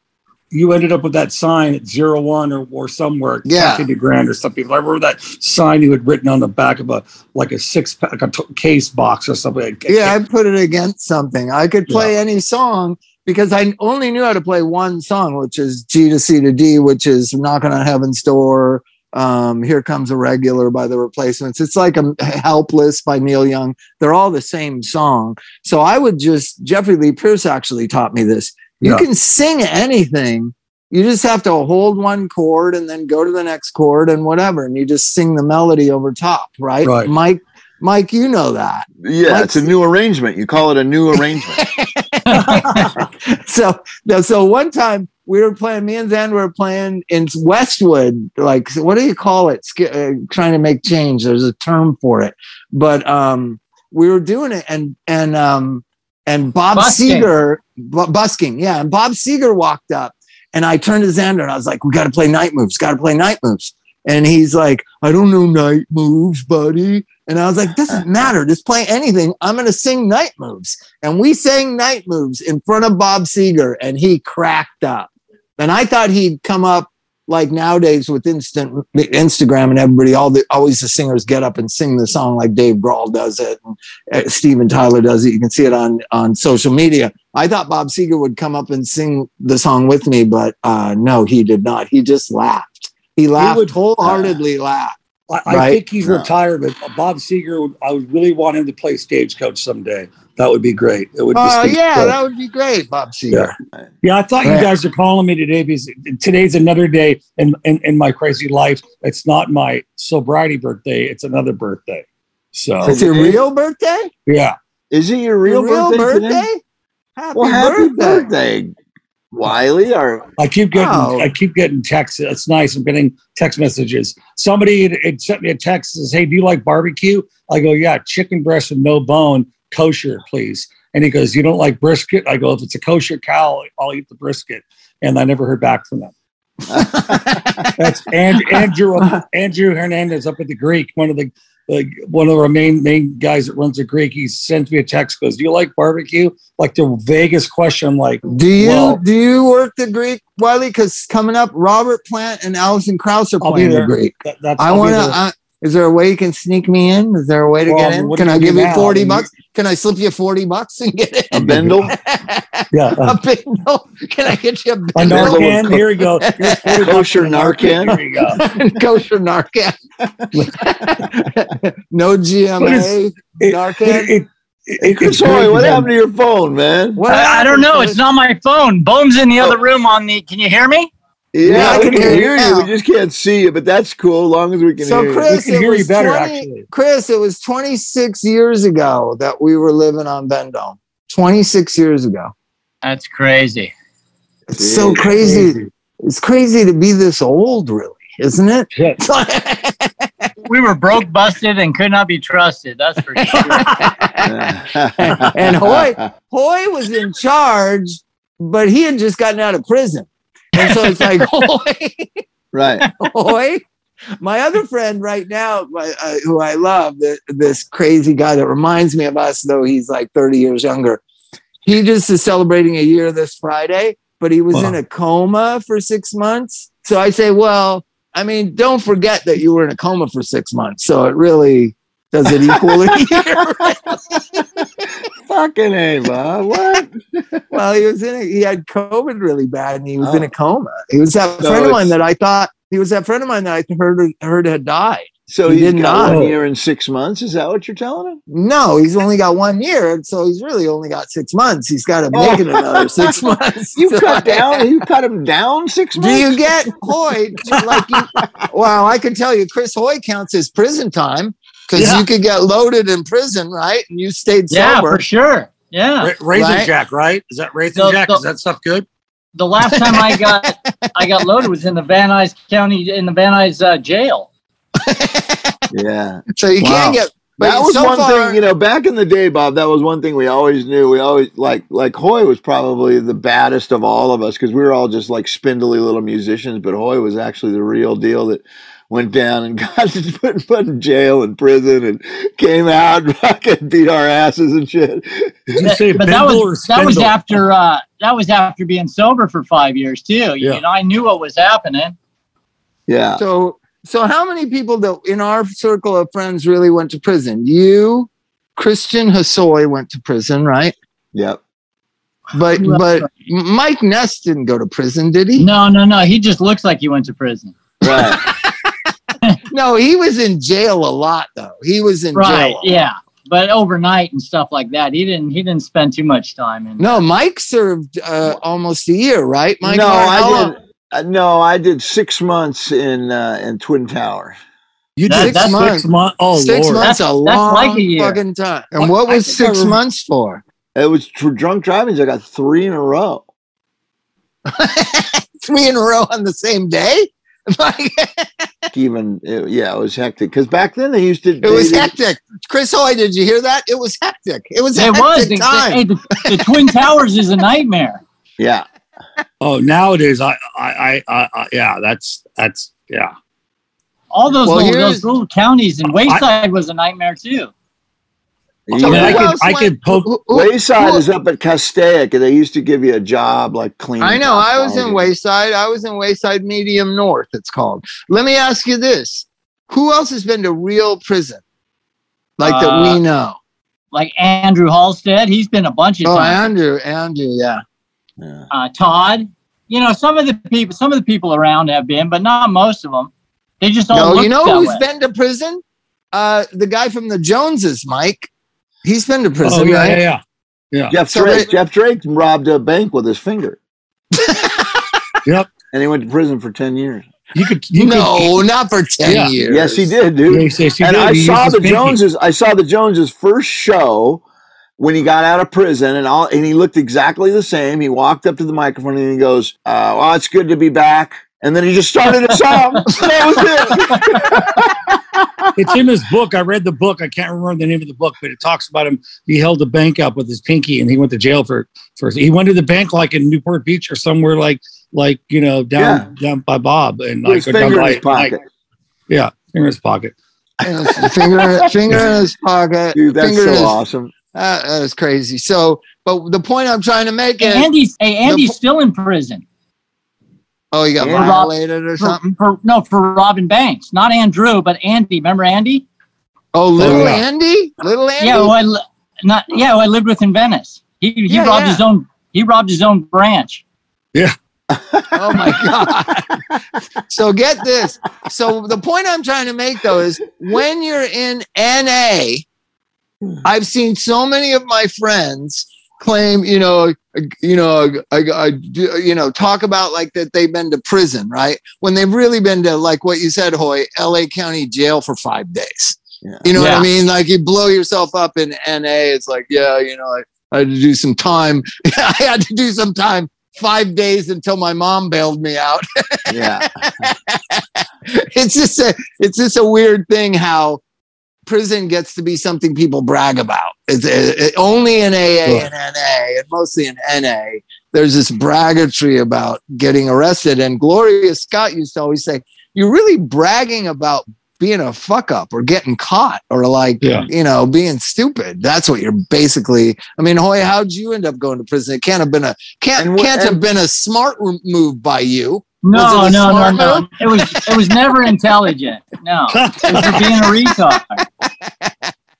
D: You ended up with that sign at zero one or, or somewhere,
A: Yeah.
D: de Grande or something. I remember that sign you had written on the back of a like a six pack, a t- case box or something.
A: yeah, I put it against something. I could play any song because I only knew how to play one song, which is G to C to D, which is Knocking on Heaven's Door. Um, Here Comes a Regular by the Replacements. It's like a Helpless by Neil Young. They're all the same song. So I would just Jeffrey Lee Pierce actually taught me this. You
D: Yeah.
A: can sing anything. You just have to hold one chord and then go to the next chord and whatever, and you just sing the melody over top, right?
D: Right.
A: Mike, Mike, you know that.
C: Yeah, it's a new arrangement. You call it a new arrangement.
A: so so one time we were playing me and Zan were playing in westwood like what do you call it Sk- uh, trying to make change there's a term for it but um we were doing it and and um and bob
E: Busking.
A: seger bu- busking yeah and bob seger walked up and i turned to xander and i was like we got to play night moves got to play night moves and he's like i don't know night moves buddy and i was like doesn't matter just play anything i'm going to sing night moves and we sang night moves in front of Bob Seger, and he cracked up. And I thought he'd come up like nowadays with instant Instagram and everybody, all the always the singers get up and sing the song like Dave Grohl does it, and uh, Steven Tyler does it. You can see it on on social media. I thought Bob Seger would come up and sing the song with me, but uh, no, he did not. He just laughed. He laughed he
D: would-
A: wholeheartedly. laughed.
D: I, I
A: Right.
D: think he's
C: No.
D: retired, but Bob Seger, I would really want him to play stagecoach someday. That would be great. It would.
A: Oh
D: just be
A: yeah,
D: great.
A: that would be great, Bob Seger.
D: Yeah, yeah I thought
A: Right.
D: you guys were calling me today because today's another day in, in, in my crazy life. It's not my sobriety birthday, it's another birthday. So,
A: It's your real birthday?
D: yeah.
C: Is it your real,
A: Your real
C: birthday?
A: birthday? Happy
C: Well, happy
A: birthday.
C: birthday, Wiley. Or
D: I keep getting
A: Oh.
D: I keep getting texts. It's nice. I'm getting text messages. Somebody had, had sent me a text says, "Hey, do you like barbecue?" I go, "Yeah, chicken breast with no bone, kosher, please." And he goes, "You don't like brisket?" I go, "If it's a kosher cow, I'll eat the brisket." And I never heard back from them. That's and, Andrew Andrew Hernandez up at the Greek, one of the like one of our main main guys that runs the Greek. He sends me a text, goes, "Do you like barbecue?" Like the vaguest question. I'm like,
A: Do you
D: Well-
A: do you work the Greek, Wiley? Because coming up, Robert Plant and Alison Krauss are playing the. Greek.
D: that, that's
A: I want to. Is there a way you can sneak me in? Is there a way to
D: Well,
A: get in? Can I give you
D: now?
A: forty bucks? Can I slip you forty bucks and get in?
C: a
A: in?
C: bindle?
D: yeah.
A: Uh, a bindle? Can I get you a
D: A? Narcan. Here we go. Here's 40 bucks
C: Kosher
D: for
C: Narcan.
D: Here you go.
A: Kosher Narcan. no GMA.
D: What is- It-
A: Narcan.
D: It, it, it,
C: Chris Hoy, what happened to your phone, man?
A: What
E: I, I don't know. It's not my phone. Bone's in the oh. other room on the. Can you hear me?
C: Yeah,
A: Yeah, I
C: we
A: can
C: can
A: hear you
C: hear you.
A: now.
C: We just can't see you, but that's cool as long as we can
A: So
C: hear
A: Chris,
D: We can
A: it
D: hear you
A: was
D: better,
A: 20
D: actually.
A: Chris, it was 26 years ago that we were living on Vendome. 26 years ago.
E: That's crazy.
A: It's so
C: Yeah.
A: crazy. It's crazy to be this old, really, isn't it?
D: Shit.
E: We were broke, busted, and could not be trusted. That's for sure.
C: you.
A: And Hoy- Hoy was in charge, but he had just gotten out of prison. And so it's like, Hoy,
C: right.
A: Hoy. My other friend right now, my, uh, who I love, th- this crazy guy that reminds me of us, though he's like 30 years younger. He just is celebrating a year this Friday, but he was
D: Wow.
A: in a coma for six months. So I say, well, I mean, don't forget that you were in a coma for six months. So it really does it equal a year.
C: Fucking A, Bob. What?
A: well, he was in a, he had COVID really bad and he was in
C: Oh.
A: a coma. He was that
C: So
A: friend of mine that I thought he was that friend of mine that I heard heard had died.
C: So
A: He
C: he's
A: did
C: got
A: not.
C: one year and six months. Is that what you're telling him?
A: No, he's only got one year, so he's really only got six months. He's got to oh. make it another six months.
C: You cut down. You cut him down six months.
A: Do you get Hoy? Like you, wow, I can tell you, Chris Hoy counts his prison time because
E: Yeah.
A: you could get loaded in prison, right? And you stayed sober.
E: yeah,
A: sober.
E: for sure. Yeah.
D: Ra- Raisin
A: Right?
D: Jack, right? Is that Raisin
E: So-
D: Jack?
E: so-
D: Is that stuff good?
E: The last time I got I got loaded was in the Van Nuys County in the Van Nuys uh, jail.
C: yeah.
A: So you
C: Wow.
A: can't get. But
C: that was
A: so
C: one
A: far,
C: thing, you know, back in the day, Bob. That was one thing we always knew. We always like, like Hoy was probably the baddest of all of us because we were all just like spindly little musicians. But Hoy was actually the real deal that went down and got put, put in jail and prison and came out and fucking beat our asses and shit.
D: Did you
E: That-
D: say
E: but that
D: Bendel or
E: was that was after uh, that was after being sober for five years too. You
D: Yeah.
E: know, I knew what was happening.
C: Yeah.
A: So, so how many people that in our circle of friends really went to prison? You, Christian Hassoy went to prison, right?
C: Yep.
A: But but Mike Ness didn't go to prison, did he?
E: No, no, no. He just looks like he went to prison.
C: Right.
A: No, he was in jail a lot though. He was in
E: Right.
A: jail. a.
E: Yeah. But overnight and stuff like that, he didn't. He didn't spend too much time in.
A: No, Mike served uh, almost a year, right? Mike.
C: no,
A: Martin?
C: I did. Uh, no, I did six months in uh, in Twin Tower.
D: You
E: That-
D: did
E: that's-
D: six
A: months.
D: months. Oh,
A: six
D: Lord.
A: months, a
E: That's-
A: long
E: like a year.
A: fucking time. And
D: What-
A: what was six
D: rem-
A: months for?
C: It was for drunk driving. I got three in a row.
A: Three in a row on the same day. Like,
C: Even it- yeah, it was hectic because back then they used to.
A: it was
C: they-
A: hectic. Chris Hoy, did you hear that? It was hectic. It was a
E: It was.
A: hectic time.
E: Hey, the, the Twin Towers is a nightmare.
C: Yeah,
D: Oh, nowadays, I, I, I, I, I yeah, that's, that's, yeah.
E: All those
A: Well,
E: little, those little counties and Wayside was a nightmare too.
D: I
A: So
D: mean,
C: Yeah.
D: I could, I could poke.
A: who- who-
C: Wayside
A: who-
C: is up at Castaic, and they used to give you a job like cleaning.
A: I know. I was in. Wayside. I was in Wayside Medium North, it's called. Let me ask you this. Who else has been to real prison? Like that
E: Uh,
A: we know.
E: Like Andrew Halstead, he's been a bunch of
A: Oh,
E: times.
A: Andrew, Andrew, yeah.
C: Yeah.
E: uh, Todd. You know, some of the people, some of the people around have been, but not most of them. They just all
A: No,
E: look
A: you know
E: that
A: who's
E: way.
A: been to prison? Uh, the guy from the Joneses, Mike. He's been to prison,
D: oh yeah,
A: right?
D: yeah, yeah.
C: Jeff
A: So
C: Drake.
A: they-
C: Jeff Drake robbed a bank with his finger.
D: Yep.
C: And he went to prison for ten years.
D: You could. You
A: no, not for ten
D: Yeah.
A: years.
C: Yes, he did, dude.
D: yes, yes, he
C: and
D: did.
C: I
D: He
C: saw the
D: his.
C: Joneses. I saw the Joneses first show when he got out of prison, and all, and he looked exactly the same. He walked up to the microphone and he goes, uh, "Well, it's good to be back." And then he just started a song. that was it.
D: It's in his book. I read the book. I can't remember the name of the book, but it talks about him. He held the bank up with his pinky, and he went to jail for for. He went to the bank like in Newport Beach or somewhere like like you know down down by Bob and like
C: His
D: or down
C: finger in his pocket.
D: Mike. Yeah, finger in his pocket.
A: Yes, finger, finger in his pocket.
C: Dude, that's
A: finger
C: so
A: his,
C: awesome.
A: uh, that is crazy. So, but the point I'm trying to make
E: Hey,
A: is,
E: Andy's hey, Andy's still in prison
A: oh, he got
C: Yeah.
A: violated or something.
E: for no for robbing banks. Not Andrew, but Andy. Remember Andy?
A: Oh, oh little
D: yeah.
A: Andy, little Andy.
E: Yeah, who I li- not yeah, who I lived with in Venice. He he
A: Yeah,
E: robbed
A: yeah.
E: his own he robbed his own branch. Yeah.
A: oh my god. so get this. So the point I'm trying to make though is when you're in NA, I've seen so many of my friends claim, you know, you know, I, I, do- you know, talk about like that they've been to prison, right? When they've really been to like what you said, Hoy, LA County jail for five days.
C: Yeah.
A: You know what I mean? Like you blow yourself up in NA. It's like, yeah, you know, I, I had to do some time. I had to do some time five days until my mom bailed me out.
C: Yeah.
A: it's just a it's just a weird thing how prison gets to be something people brag about. It's it, only in AA and NA and mostly in NA. There's this braggatry about getting arrested. And Gloria Scott used to always say, "You're really bragging about." Being a fuck up or getting caught or like,
D: Yeah.
A: you know, being stupid. That's what you're basically. I mean, Hoy, how'd you end up going to prison? It can't have been a can't
C: And
A: can't have been a smart move by you.
E: No,
A: Was
E: no, no, no. It was it was never intelligent. No, it was for being a retard.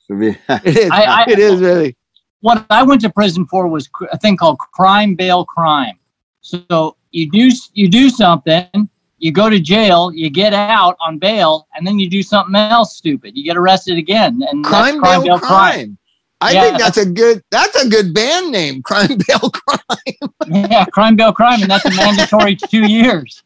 C: So be-
A: It is.
E: I- I-
A: it is really.
E: What I went to prison for was a thing called crime bail crime. So you do you do something, you go to jail, you get out on bail, and then you do something else stupid. You get arrested again, and that's
A: Crime bail crime. I
E: Yeah,
A: think that's a good. That's a good band name. Crime bail crime.
E: Yeah, crime bail crime, and that's a mandatory two years.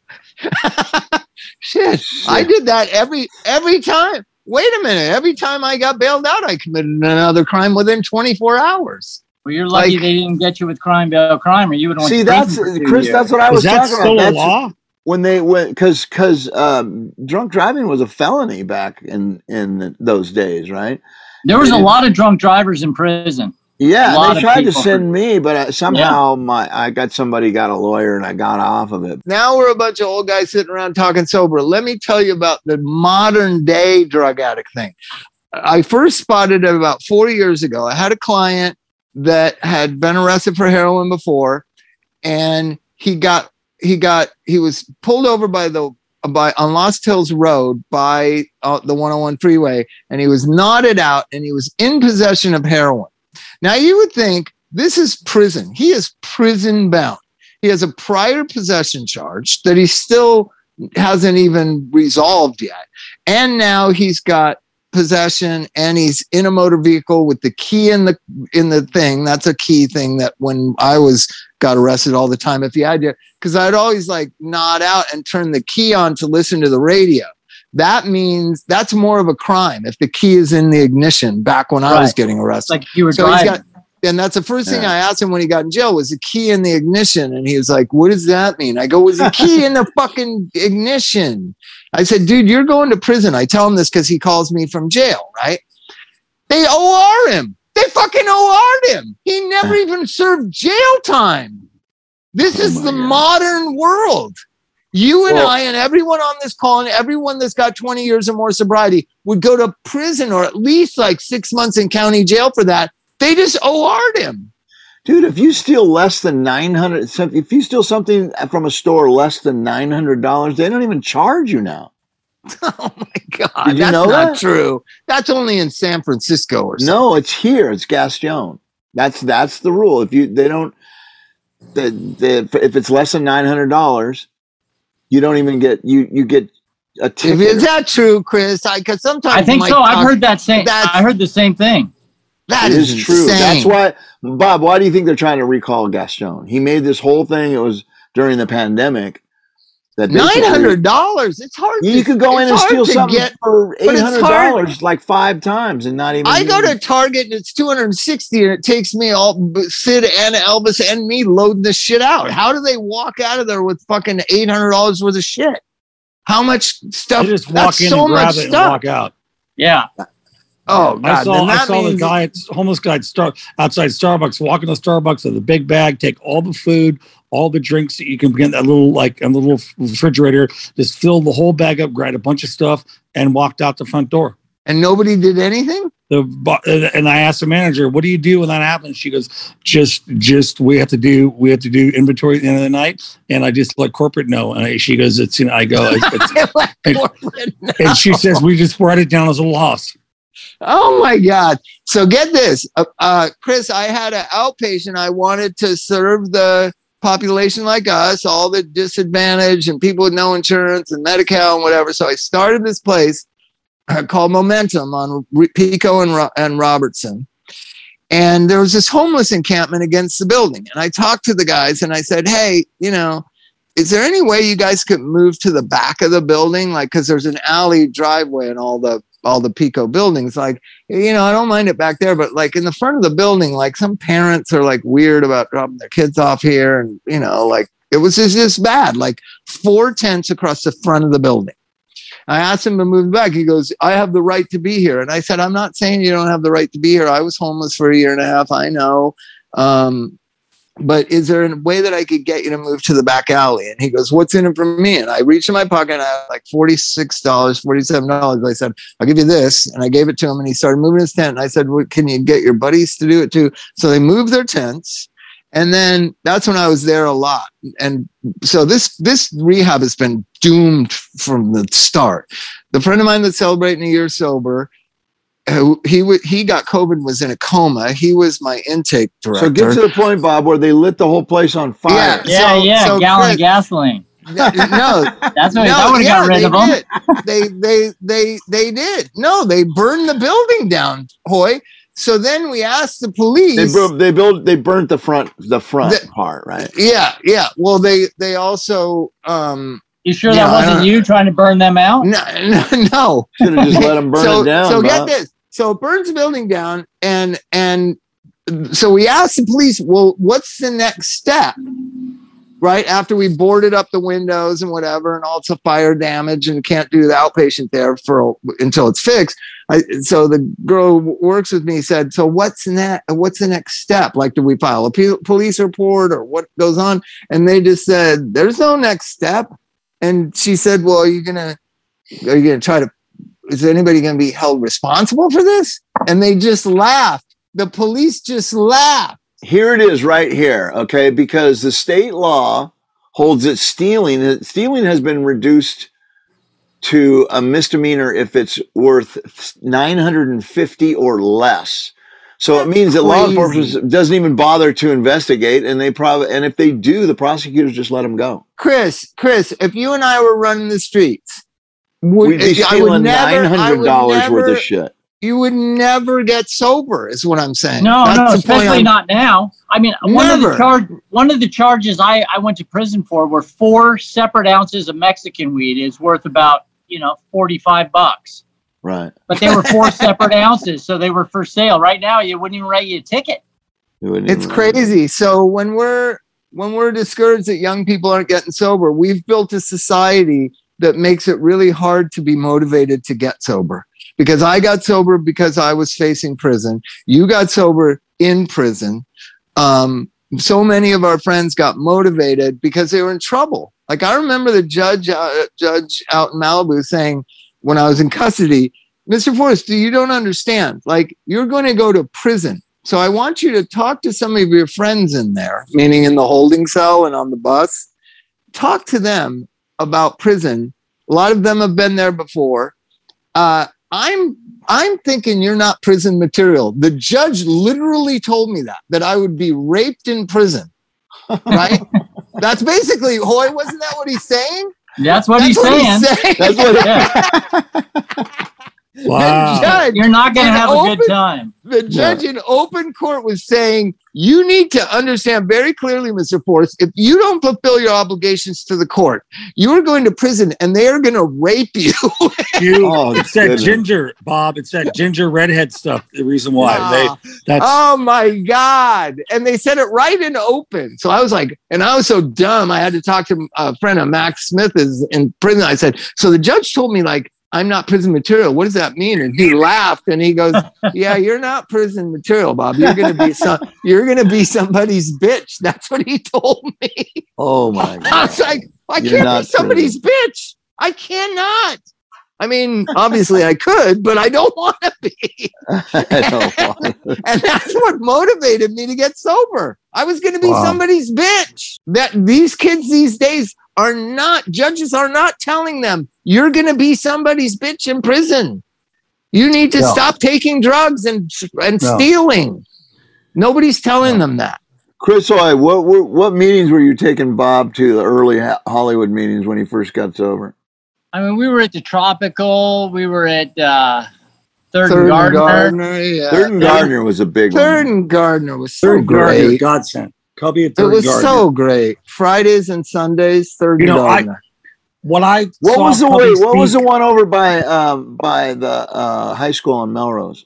A: Shit, I did that every every time. Wait a minute. Every time I got bailed out, I committed another crime within 24 hours.
E: Well, you're lucky
A: Like-
E: they didn't get you with crime bail crime, or you would have went
C: See, that's
E: prison for two
C: Chris.
E: years.
C: That's what I was
D: Is that
C: talking
D: still
C: about.
D: a
C: That's
D: law?
C: when they went because because um, drunk driving was a felony back in in those days, right?
E: There was a lot of drunk drivers in prison.
C: Yeah, they tried to send me, but uh, somehow my I got somebody got a lawyer and I got off of it.
A: Now we're a bunch of old guys sitting around talking sober. Let me tell you about the modern day drug addict thing. I first spotted it about four years ago. I had a client that had been arrested for heroin before, and he got he got he was pulled over by the by on Lost Hills Road by uh, the 101 freeway, and he was knotted out, and he was in possession of heroin. Now you would think this is prison. He is prison bound. He has a prior possession charge that he still hasn't even resolved yet. And now he's got possession and he's in a motor vehicle with the key in the in the thing. That's a key thing that when I was got arrested all the time if you had to because I'd always like nod out and turn the key on to listen to the radio. That means that's more of a crime if the key is in the ignition back when I was getting arrested
E: like you were
A: so he's
E: driving.
A: got and that's the first thing
C: Yeah.
A: I asked him when he got in jail was the key in the ignition. And he was like, What does that mean? I go, Was the key in the fucking ignition? I said, Dude, you're going to prison. I tell him this because he calls me from jail, right? They OR him. They fucking OR'd him. He never even served jail time. This
C: Oh
A: is the
C: God.
A: modern world. You and
C: Well-
A: I and everyone on this call and everyone that's got 20 years or more sobriety would go to prison or at least like six months in county jail for that. They just OR'd him.
C: Dude, if you steal less than nine hundred, if you steal something from a store less than nine hundred dollars, they don't even charge you now.
A: Oh my God.
C: Did you
A: that's
C: know
A: not
C: that?
A: true. That's only in San Francisco or something.
C: No, it's here. It's Gascón. That's that's the rule. If you they don't, they, they, if it's less than nine hundred dollars, you don't even get you you get a
A: If
C: ticket.
A: is that true, Chris? I because sometimes
E: I think
A: Mike
E: so. I've heard that same.
A: That's-
E: I heard the same thing.
A: That
C: It
A: is,
C: is true. That's why, Bob. Why do you think they're trying to recall Gascón? He made this whole thing. It was during the pandemic. That
A: nine hundred dollars. It's hard.
C: You
A: to,
C: could go in and steal
A: to
C: something
A: Get,
C: for
A: but it's
C: eight hundred dollars like five times and not even.
A: I go to Target and it's two hundred and sixty, and it takes me all Sid and Elvis and me loading this shit out. How do they walk out of there with fucking eight hundred dollars worth of shit? How much stuff?
D: They just walk in
A: so
D: and grab
A: much
D: it and walk out.
E: Yeah.
A: Oh
D: I
A: god,
D: saw, I saw the guy, homeless guy Star, outside Starbucks, walk in the Starbucks with a big bag, take all the food, all the drinks that you can get in that little like a little refrigerator, just fill the whole bag up, grab a bunch of stuff, and walked out the front door.
A: and nobody did anything.
D: The and I asked the manager, "What do you do when that happens?" She goes, "Just, just we have to do we have to do inventory at the end of the night, and I just let corporate know." And I, she goes, "It's you know," I go, it's, it's, and she says, "We just write it down as a loss."
A: Oh my God. So get this, uh, uh, Chris, I had an outpatient. I wanted to serve the population like us, all the disadvantaged and people with no insurance and Medi-Cal and whatever. So I started this place uh, called Momentum on Pico and, Ro- and Robertson. And there was this homeless encampment against the building. And I talked to the guys and I said, hey, you know, is there any way you guys could move to the back of the building? Like, because there's an alley driveway and all the all the Pico buildings. Like, you know, I don't mind it back there, but like in the front of the building, like some parents are like weird about dropping their kids off here, and you know, like it was just, bad. Like four tents across the front of the building. I asked him to move back. He goes, I have the right to be here. And I said, I'm not saying you don't have the right to be here. I was homeless for a year and a half. I know. Um, but is there a way that I could get you to move to the back alley? And he goes, What's in it for me? And I reached in my pocket and I had like $46, $47. I said, I'll give you this. And I gave it to him and he started moving his tent. And I said, well, Can you get your buddies to do it too? So they moved their tents. And then that's when I was there a lot. And so this this rehab has been doomed from the start. The friend of mine that's celebrating a year sober, he w- he got COVID, was in a coma. He was my intake director.
C: So get to the point, Bob, where they lit the whole place on fire.
A: Yeah.
E: Yeah,
A: So-
E: yeah.
A: so
E: gallon
A: Chris-
E: of gasoline.
A: no,
E: That's what that
A: no,
E: would have
A: yeah,
E: got rid
A: they
E: of them.
A: did. They they they they did. No, they burned the building down, Hoy. So then we asked the police.
C: They built, they built, they burnt the front, the front
A: The-
C: part, right?
A: yeah, yeah. Well, they they also um
E: You sure
A: Yeah,
E: that
A: I
E: wasn't you trying to burn them out?
A: no no. no.
C: Should have just let them burn
A: so,
C: it down.
A: So get this. So it burns the building down, and and so we asked the police, well, what's the next step? Right after we boarded up the windows and whatever, and all a fire damage, and can't do the outpatient there for until it's fixed. I, so the girl who works with me said, "So what's that? What's the next step? Like, do we file a p- police report or what goes on?" And they just said, "There's no next step." And she said, "Well, are you gonna are you gonna try to is anybody going to be held responsible for this? And they just laughed. The police just laughed.
C: Here it is, right here. Okay, because the state law holds that stealing stealing has been reduced to a misdemeanor if it's worth 950 or less. So it means that law enforcement doesn't even bother to investigate, and they probably and if they do, the prosecutors just let them go.
A: Chris, Chris, if you and I were running the streets, would,
C: We'd be
A: I would
C: stealing
A: never,
C: nine
A: I
C: hundred
A: would
C: dollars worth of shit.
A: You would never get sober, is what I'm saying.
E: No,
A: That's
E: no, especially not now. I mean, one of the charge, one of the charges I, I went to prison for were four separate ounces of Mexican weed. is worth about you know forty five bucks,
C: Right.
E: but they were four separate ounces, so they were for sale. Right now, you wouldn't even write you a ticket.
A: It's
C: even-
A: crazy. So when we're when we're discouraged that young people aren't getting sober, we've built a society that makes it really hard to be motivated to get sober. Because I got sober because I was facing prison. You got sober in prison. Um, so many of our friends got motivated because they were in trouble. Like I remember the judge, uh, judge out in Malibu saying, when I was in custody, Mr. Forrest, you don't understand. Like you're going to go to prison. So I want you to talk to some of your friends in there, meaning in the holding cell and on the bus. Talk to them about prison. A lot of them have been there before. Uh, I'm I'm thinking you're not prison material. The judge literally told me that that I would be raped in prison. Right? That's basically Hoy. Wasn't that what he's saying?
E: That's what he's
A: That's what
E: saying.
A: he's saying.
C: That's what.
E: Yeah.
D: Wow.
A: The judge,
E: You're not going to
A: In
E: have a good time.
A: the judge in open court was saying, you need to understand very clearly, Mr. Forrest, if you don't fulfill your obligations to the court, you are going to prison and they are going to rape you.
D: You,
C: Oh,
D: it's that ginger, Bob. It's that ginger redhead stuff. The reason why
A: Wow.
D: they that's
A: oh my God. And they said it right in open. So I was like, and I was so dumb. I had to talk to a friend of Max Smith is in prison. I said, so the judge told me like, I'm not prison material. What does that mean? And he laughed and he goes, Yeah, you're not prison material, Bob. You're gonna be some you're gonna be somebody's bitch. That's what he told me.
C: Oh my
A: I
C: god!
A: was like, I
C: You're
A: can't be somebody's bitch. I cannot. I mean, obviously I could, but I don't want to be.
C: I
A: And that's what motivated me to get sober. I was going to be
D: Wow.
A: somebody's bitch. That these kids these days are not, judges are not telling them, you're going to be somebody's bitch in prison. You need to
D: No.
A: stop taking drugs and, and
D: No.
A: stealing. Nobody's telling them that.
C: Chris Hoy, what were, what meetings were you taking Bob to? The early Hollywood meetings when he first got sober.
E: I mean, we were at the Tropical. We were at uh, Third,
A: Third
E: and
A: and
E: Gardner.
A: Gardner, yeah.
C: Third and Gardner was a big
A: Third
C: one.
A: and Gardner was so
D: third Gardner
A: great.
D: godsend. Cubby at
A: It was
D: Gardner.
A: so great. Fridays and Sundays, third
D: You
A: and
D: know, I- what I
C: What was the
D: Cubby
C: wait, What was the one over by um, by the uh, high school in Melrose?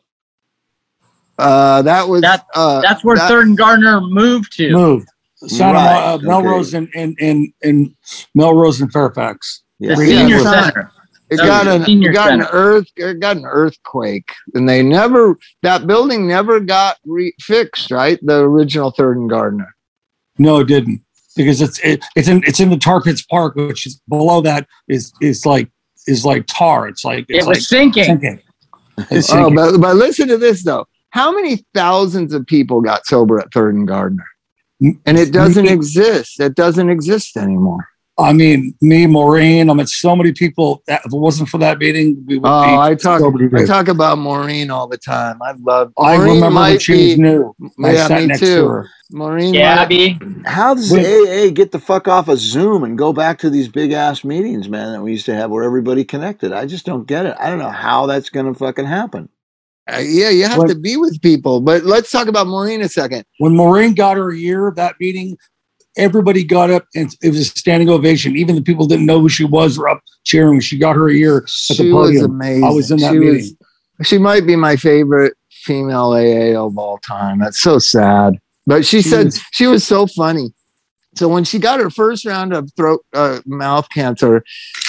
A: uh, that was
E: That-
A: uh,
E: That's where
A: that-
E: Third and Gardner moved to.
D: moved? Santa
C: Right,
D: Mo- uh,
C: okay.
D: Melrose and and and and Melrose and Fairfax.
E: The
C: Yeah.
A: Yeah,
E: senior
A: it's
E: center.
A: It
E: That
A: got an it got an earth it got an earthquake, and they never that building never got re- fixed. Right, the original Third and Gardner.
D: No, it didn't because it's it, it's in it's in the Tar Pits Park, which is below that is is like is like tar. It's like
E: It
D: it's
E: was
D: like
E: sinking.
D: sinking. Oh, it's
A: Oh, but, but listen to this though. How many thousands of people got sober at Third and Gardner? And it doesn't exist. It doesn't exist anymore.
D: I mean, me, Maureen. I mean, so many people. That, if it wasn't for that meeting, we would
A: Oh,
D: be.
A: I talk.
D: sober
A: I talk about Maureen all the time. I love.
D: I remember when
A: might
D: she was
A: be-
D: new. I
A: Yeah,
D: sat
A: me
D: next to
A: too.
D: her.
A: Maureen.
E: Yeah, Abby.
C: How does
D: Wait.
C: AA get the fuck off of Zoom and go back to these big ass meetings, man, that we used to have where everybody connected? I just don't get it. I don't know how that's gonna fucking happen.
A: Uh, yeah, you have
D: When-
A: to be with people. But let's talk about Maureen a second.
D: When Maureen got her year of that meeting, everybody got up and it was a standing ovation. Even the people didn't know who she was were up cheering. She got her a year. At the
A: She was amazing.
D: I was in that
A: she
D: meeting.
A: Was, she might be my favorite female AA of all time. That's so sad. But she,
D: She
A: said
D: was-
A: she was so funny. So when she got her first round of throat uh, mouth cancer,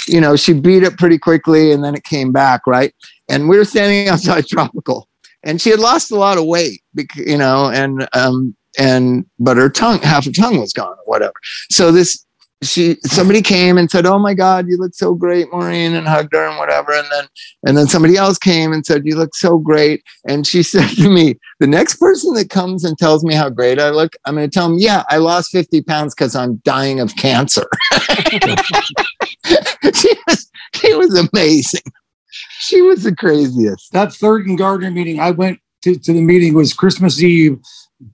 A: you know, she beat it pretty quickly and then it came back, right? And we were standing outside Tropical and she had lost a lot of weight, you know, and um and but her tongue, half her tongue was gone or whatever. So this she somebody came and said, "Oh my God, you look so great, Maureen," and hugged her and whatever. And then and then somebody else came and said, "You look so great." And she said to me, "The next person that comes and tells me how great I look, I'm going to tell them, yeah, I lost 50 pounds because I'm dying of cancer." she was she was amazing. She was the craziest.
D: that third and Gardner meeting, I went to, to the meeting was Christmas Eve.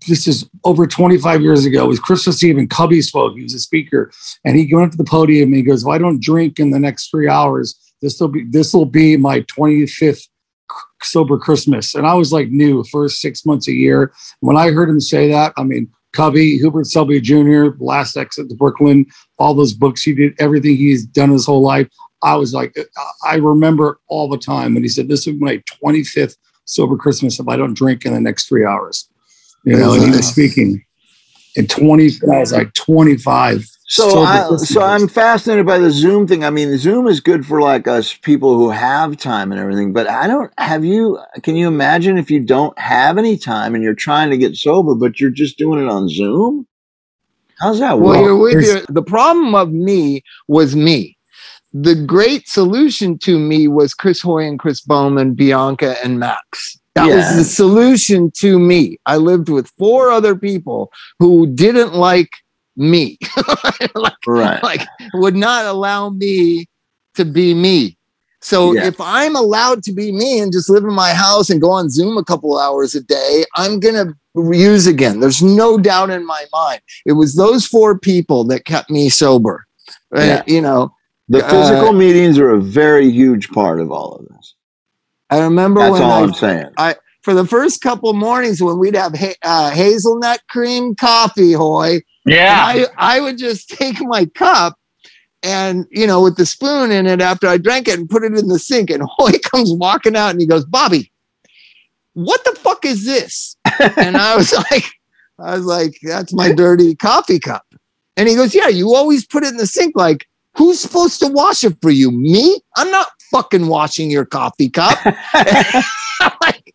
D: This is over 25 years ago. It was Christmas Eve and Cubby spoke. He was a speaker and he went up to the podium and he goes, if I don't drink in the next three hours, this will be, this will be my 25th sober Christmas. And I was like new first six months a year. When I heard him say that, I mean, Cubby, Hubert Selby Jr., Last Exit to Brooklyn, all those books he did, everything he's done his whole life. I was like, I remember all the time when he said, "This is my 25th sober Christmas if I don't drink in the next three hours." You know, and he was uh-huh. speaking in 20. I was like 25.
C: So, I, so I'm fascinated by the Zoom thing. I mean, Zoom is good for like us people who have time and everything, but I don't have you. Can you imagine if you don't have any time and you're trying to get sober, but you're just doing it on Zoom? How's that
A: Well, you're with
D: there's-
A: your, the problem of me was me. The great solution to me was Chris Hoy and Chris Bowman, Bianca and Max. That
C: Yeah.
A: was the solution to me. I lived with four other people who didn't like me, like,
C: right.
A: like would not allow me to be me. So
C: Yeah.
A: if I'm allowed to be me and just live in my house and go on Zoom a couple hours a day, I'm gonna use again. There's no doubt in my mind. It was those four people that kept me sober. Uh,
C: Yeah.
A: You know,
C: The
A: Uh,
C: physical meetings are a very huge part of all of this.
A: I remember
C: That's
A: when
C: all
A: I,
C: I'm saying.
A: for the first couple mornings when we'd have ha- uh, hazelnut cream coffee, hoy.
E: Yeah.
A: I, I would just take my cup and, you know, with the spoon in it after I drank it and put it in the sink. And Hoy comes walking out and he goes, Bobby, what the fuck is this? and I was like, I was like, that's my dirty coffee cup. And he goes, Yeah, you always put it in the sink. Like, who's supposed to wash it for you? Me? I'm not fucking washing your coffee cup. Like,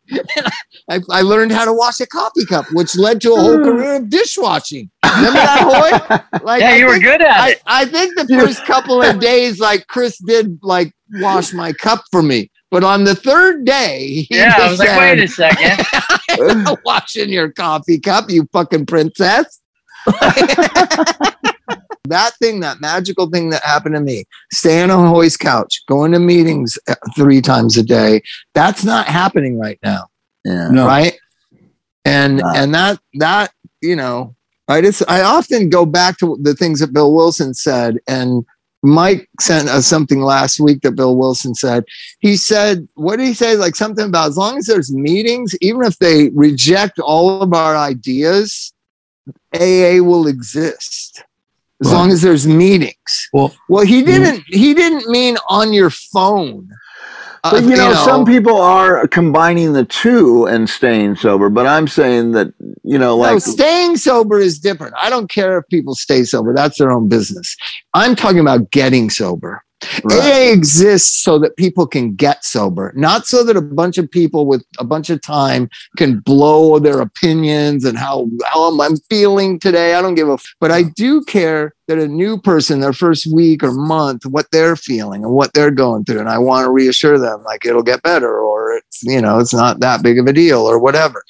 A: I, I learned how to wash a coffee cup, which led to a whole hmm. career of dishwashing. Remember that, Hoy? Like,
E: yeah,
A: I
E: you were good at
A: I,
E: it.
A: I think the first couple of days, like Chris did, like wash my cup for me. But on the third day, he
E: Yeah, I was like, wait a second.
A: Washing your coffee cup, you fucking princess. That thing, that magical thing that happened to me, staying on Hoy's couch, going to meetings uh, three times a day, that's not happening right now
C: Yeah.
D: No.
A: right and
C: Right.
A: and that that you know i just i often go back to the things that bill wilson said and mike sent us something last week that bill wilson said he said what did he say like something about as long as there's meetings even if they reject all of our ideas aa will exist as
D: Right.
A: long as there's meetings
D: Well-
A: well he didn't he didn't mean on your phone Uh,
C: But you know, some people are combining the two and staying sober. But I'm saying that you know,
A: no,
C: like
A: staying sober is different. I don't care if people stay sober. That's their own business. I'm talking about getting sober.
C: Right.
A: AA exists so that people can get sober, not so that a bunch of people with a bunch of time can blow their opinions and how, how I'm feeling today. I don't give a, f- but I do care that a new person, their first week or month, what they're feeling and what they're going through. And I want to reassure them like it'll get better or it's, you know, it's not that big of a deal or whatever.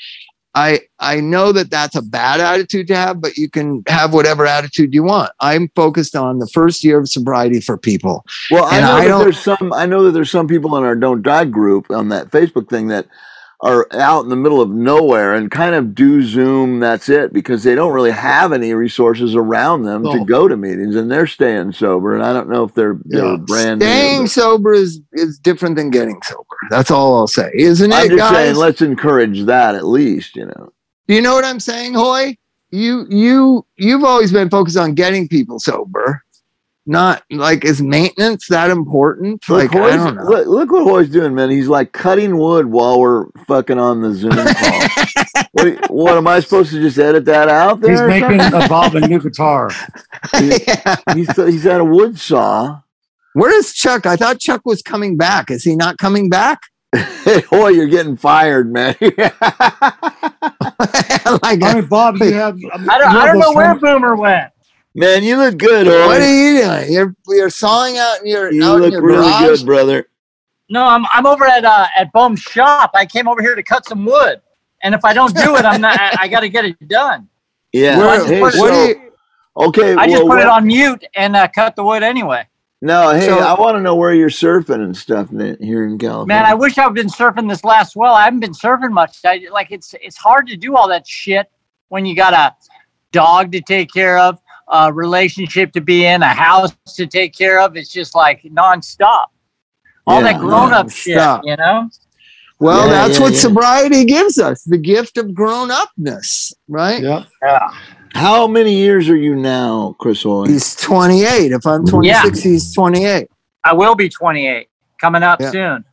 A: I I know that that's a bad attitude to have, but you can have whatever attitude you want. I'm focused on the first year of sobriety for people.
C: Well, I know
A: I
C: that there's some. I know that there's some people in our Don't Die group on that Facebook thing that are out in the middle of nowhere and kind of do Zoom. That's it because they don't really have any resources around them to go to meetings, and they're staying sober. And I don't know if they're they're
D: Yeah.
C: brand new.
A: Staying
C: but-
A: sober is is different than getting sober. That's all I'll say, isn't it?
C: I'm just
A: guys?
C: saying, let's encourage that at least. You know.
A: Do you know what I'm saying, Hoy? You you you've always been focused on getting people sober, not like is maintenance that important?
C: Look,
A: Like I don't know.
C: look, look what Hoy's doing, man. He's like cutting wood while we're fucking on the Zoom call. what, what am I supposed to just edit that out there?
D: He's making a Bob a new guitar.
A: Yeah.
C: he's he's at a wood saw.
A: Where is Chuck? I thought Chuck was coming back. Is he not coming back?
C: Hoy, you're getting fired, man.
A: like
D: I mean, Bob, you have.
E: I don't, I don't know where Boomer went.
C: Man, you look good, Hoy.
A: what are you doing? You're you're sawing out in your
C: you
A: out in
C: look
A: your
C: really
A: garage.
C: good, brother.
E: No, I'm I'm over at uh, at Bohm's shop. I came over here to cut some wood, and if I don't do it, I'm not. I, I got to get it done.
C: Yeah.
A: Where-
C: hey,
A: what
C: so,
A: you,
C: okay.
E: I just
C: well,
E: put it on mute and uh, cut the wood anyway.
C: No, hey,
A: So-
C: I want to know where you're surfing and stuff man, here in California.
E: Man, I wish I've been surfing this last well. I haven't been surfing much. I, like it's it's hard to do all that shit when you got a dog to take care of, a relationship to be in, a house to take care of. It's just like nonstop. All
C: Yeah,
E: that grown up shit,
A: nonstop.
E: you know.
A: well,
C: Yeah,
A: that's
C: yeah,
A: what
C: yeah.
A: sobriety gives us, the gift of grown upness, right?
D: Yeah.
E: Yeah.
C: How many years are you now, Chris Hoy?
A: He's 28. If I'm 26, he's 28.
E: I will be 28 coming up
A: Yeah.
E: soon.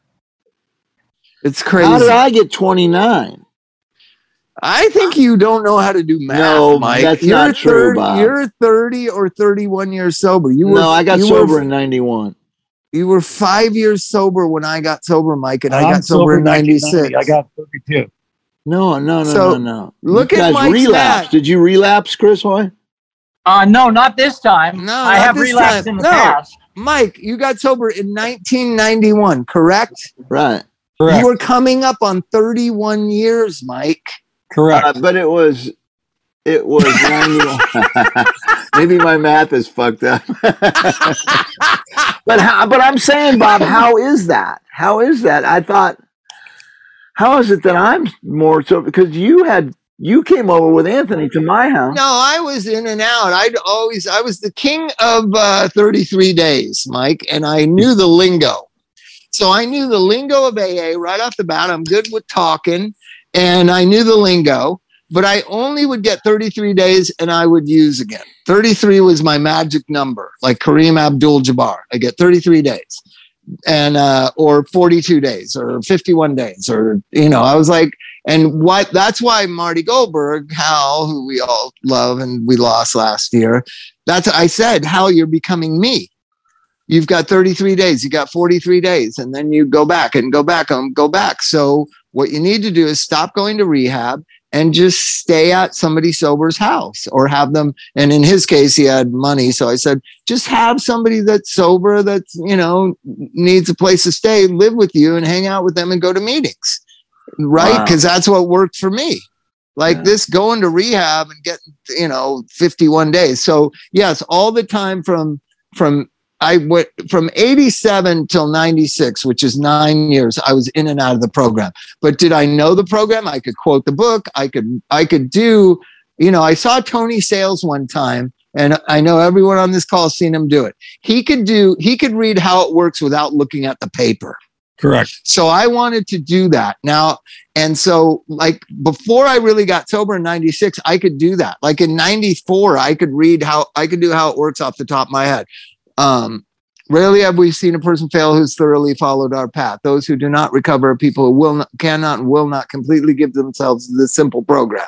A: It's crazy.
C: How did I get 29?
A: I think you don't know how to do math,
C: No,
A: Mike.
C: that's
A: you're
C: not true,
A: 30,
C: Bob.
A: You're 30 or 31 years sober. You were,
C: no, I got
A: you
C: sober
A: Were,
C: in 91.
A: you were five years sober when I got sober, Mike, and I
D: I'm
A: got sober in 96.
D: I got 32.
C: No, no, no,
A: So,
C: no, no.
A: look
C: you
A: at
C: guys
A: Mike's
C: relapsed.
A: math.
C: Did you relapse, Chris Hoy?
E: Uh, no, not this time.
A: No,
E: I have relapsed
A: time.
E: in the
A: No.
E: past.
A: Mike, you got sober in 1991, correct?
C: Right. Correct.
A: You were coming up on 31 years, Mike.
D: Correct.
C: Uh, but it was, it was 91. Maybe my math is fucked up. but how, but I'm saying, Bob, how is that? How is that? I thought, how is it that I'm more so because you had you came over with Anthony to my house.
A: No, I was in and out. I'd always, I was the king of uh, 33 days, Mike, and I knew the lingo. So I knew the lingo of AA right off the bat. I'm good with talking, and I knew the lingo, but I only would get 33 days and I would use again. 33 was my magic number, like Kareem Abdul Jabbar. I get 33 days and uh, or 42 days or 51 days or you know i was like and what that's why marty goldberg hal who we all love and we lost last year that's i said hal you're becoming me you've got 33 days you got 43 days and then you go back and go back and go back so what you need to do is stop going to rehab and just stay at somebody sober's house or have them and in his case he had money. So i said just have somebody that's sober that's you know needs a place to stay live with you and hang out with them and go to meetings. Right?
C: Wow.
A: because that's what worked for me. Like
C: Yeah.
A: this going to rehab and getting you know 51 days. So yes all the time from from I went from 87 till 96, which is nine years. I was in and out of the program. But did I know the program? I could quote the book. I could, I could do, you know, I saw Tony Sales one time and I know everyone on this call has seen him do it. He could do, he could read how it works without looking at the paper.
D: Correct.
A: So I wanted to do that now. And so, like, before I really got sober in 96, I could do that. Like in 94, I could read how I could do how it works off the top of my head. Um, rarely have we seen a person fail who's thoroughly followed our path. Those who do not recover are people who will not, cannot, and will not completely give themselves this simple program.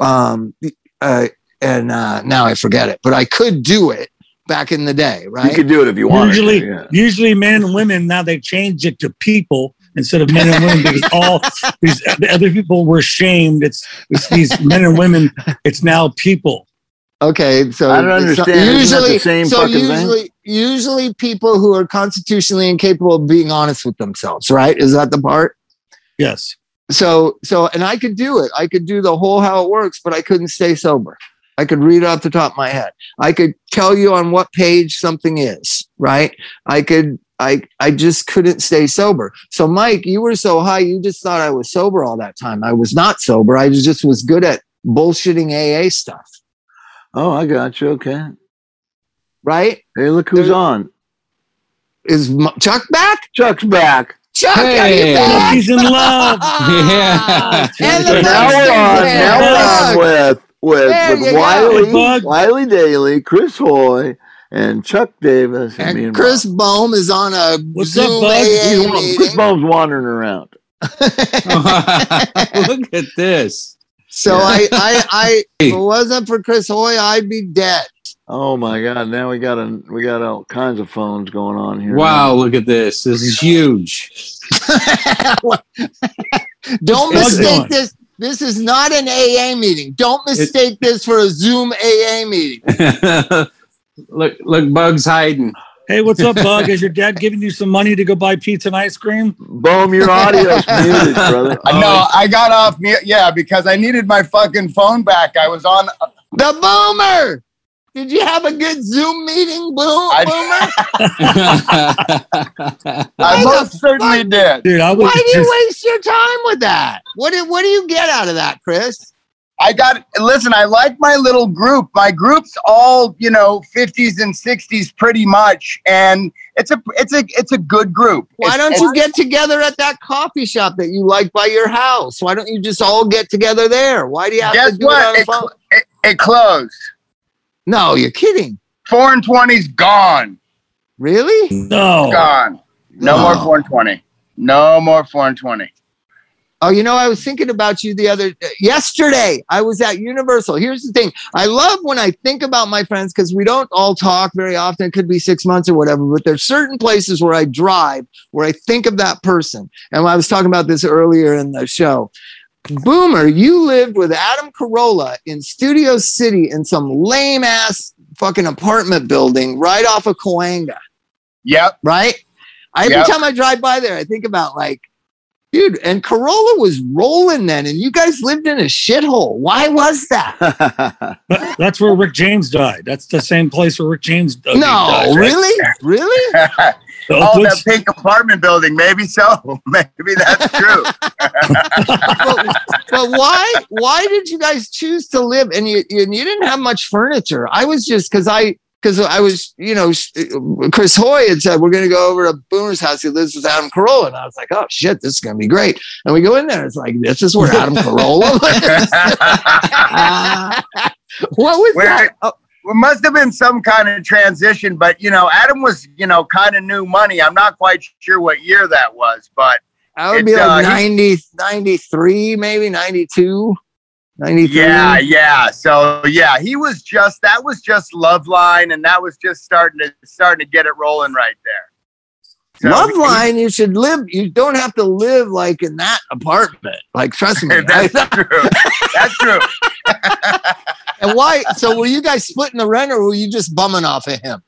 A: Um, uh, and uh, now I forget it, but I could do it back in the day, right?
C: You could do it if you wanted. to,
D: Usually,
C: yeah.
D: usually men and women now they changed it to people instead of men and women because all these other people were shamed. It's, it's these men and women. It's now people.
A: Okay, so
C: I don't understand. Isn't the
A: Usually,
C: same
A: so
C: fucking thing?
A: usually, usually people who are constitutionally incapable of being honest with themselves, right? Is that the part?
D: Yes.
A: So, so, and I could do it. I could do the whole how it works, but I couldn't stay sober. I could read it off the top of my head. I could tell you on what page something is, right? I could, I, I just couldn't stay sober. So, Mike, you were so high, you just thought I was sober all that time. I was not sober. I just was good at bullshitting AA stuff,
C: Oh, I got you. Okay.
A: right?
C: Hey, look who's
A: There-
C: on.
A: Is Chuck back?
C: Chuck's back.
A: Chuck, are
B: Hey.
A: you back?
D: He's in love.
B: Yeah.
A: and the
C: now we're on. Now we're on with with,
A: There
C: with. Wiley,
D: Hey,
C: Wiley Daly, Chris Hoy, and Chuck Davis, and,
A: And
C: and
A: Chris
C: Bob.
A: Bohm is on a
D: What's
A: Zoom
D: Bug?
A: AA
C: He's Chris
A: meeting.
C: Bohm's wandering around.
B: Look at this.
A: So
C: Yeah.
A: I, I, I, if it wasn't for Chris Hoy, I'd be dead.
C: Oh my God! Now we got a, we got all kinds of phones going on here.
B: Wow, look at this. This is huge.
A: Don't
D: What's
A: mistake
D: going?
A: this. This is not an AA meeting. Don't mistake this for a Zoom AA meeting.
B: look, look, Bugs hiding.
D: Hey, what's up, Bug? Is your dad giving you some money to go buy pizza and ice cream?
C: Boom, your audio's muted, brother.
F: Uh, no, I got off mute. Yeah, because I needed my fucking phone back. I was on.
A: The Boomer. Did you have a good Zoom meeting, Boom,
F: I-
A: Boomer?
F: I most certainly did.
D: Dude, I was
A: Why do you
D: just,
A: waste your time with that? What do, what do you get out of that, Chris?
F: I got. Listen, I like my little group. My group's all you know, fifties and sixties, pretty much, and it's a it's a it's a good group.
A: Why
F: It's-
A: don't
F: it's-
A: you get together at that coffee shop that you like by your house? Why don't you just all get together there? Why do you have
F: Guess
A: to do
F: what?
A: it
F: It,
A: on a phone?
F: it, it closed.
A: No, you're kidding.
F: Four and 20's gone.
A: Really?
D: no.
F: Gone. No
A: No.
F: more four and twenty. No more four and twenty.
A: Oh, you know, I was thinking about you the other yesterday. I was at Universal. Here's the thing: I love when I think about my friends because we don't all talk very often. It could be six months or whatever, but there's certain places where I drive where I think of that person. And I was talking about this earlier in the show. Boomer, you lived with Adam Carolla in Studio City in some lame ass fucking apartment building right off of Cahuenga
F: Yep.
A: right? Every
F: Yep.
A: time I drive by there, I think about like, dude, and Carolla was rolling then, and you guys lived in a shithole. Why was that?
D: That- That's where Rick James died. That's the same place where Rick James uh, died.
A: no,
D: died, right?
A: really, really.
F: Oh,
D: which-
F: that pink apartment building. Maybe so. Maybe that's true.
A: but, but why why did you guys choose to live and you and you didn't have much furniture i was just because i because i was you know chris hoy had said we're going to go over to boomer's house. He lives with adam carolla. And i was like oh shit this is going to be great. And we go in there it's like this is where adam carolla lives. What was
F: Where-
A: that? Oh,
F: It must have been some kind of transition, but you know, Adam was, you know, kind of new money. I'm not quite sure what year that was, but
A: that would be like
F: uh,
A: 90 93 maybe 92 93
F: yeah, yeah. So yeah, he was just that was just Loveline, and that was just starting to starting to get it rolling right there. So
A: Loveline, you should live. You don't have to live like in that apartment. Like, trust me.
F: That's
A: I-
F: true. That's true.
A: and why? So, were you guys splitting the rent, or were you just bumming off of him?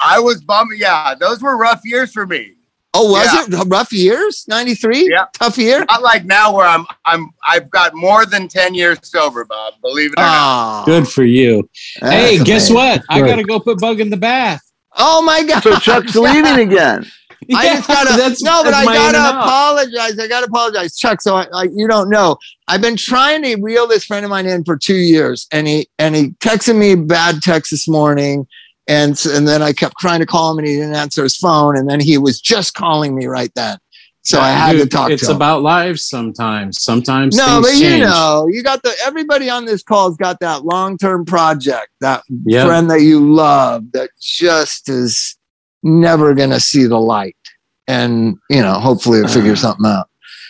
F: I was bumming. Yeah, those were rough years for me.
A: Oh, was it rough years? Ninety three.
F: Yeah.
A: tough year.
F: Not like now where I'm I'm I've got more than ten years sober, Bob. Believe it or not.
A: Ah,
B: Good for you. hey,
C: That's
B: guess
C: amazing.
B: what? I got to go put Bug in the bath.
A: Oh my god.
C: So Chuck's leaving again.
A: I just gotta
B: That's-
A: no, but
B: that's
A: I
B: my in and
A: gotta apologize. I gotta apologize, Chuck. So I, like you don't know, I've been trying to reel this friend of mine in for two years, and he and he texted me bad text this morning, and and then I kept trying to call him, and he didn't answer his phone, and then he was just calling me right then, so I had to talk
B: It's
A: to him.
B: about lives sometimes. Sometimes
A: no,
B: things
A: but you
B: change.
A: know, you got the everybody on this call's got that long term project, that
B: Yeah.
A: friend that you love that just is never going to see the light. And, you know, hopefully it figures something out.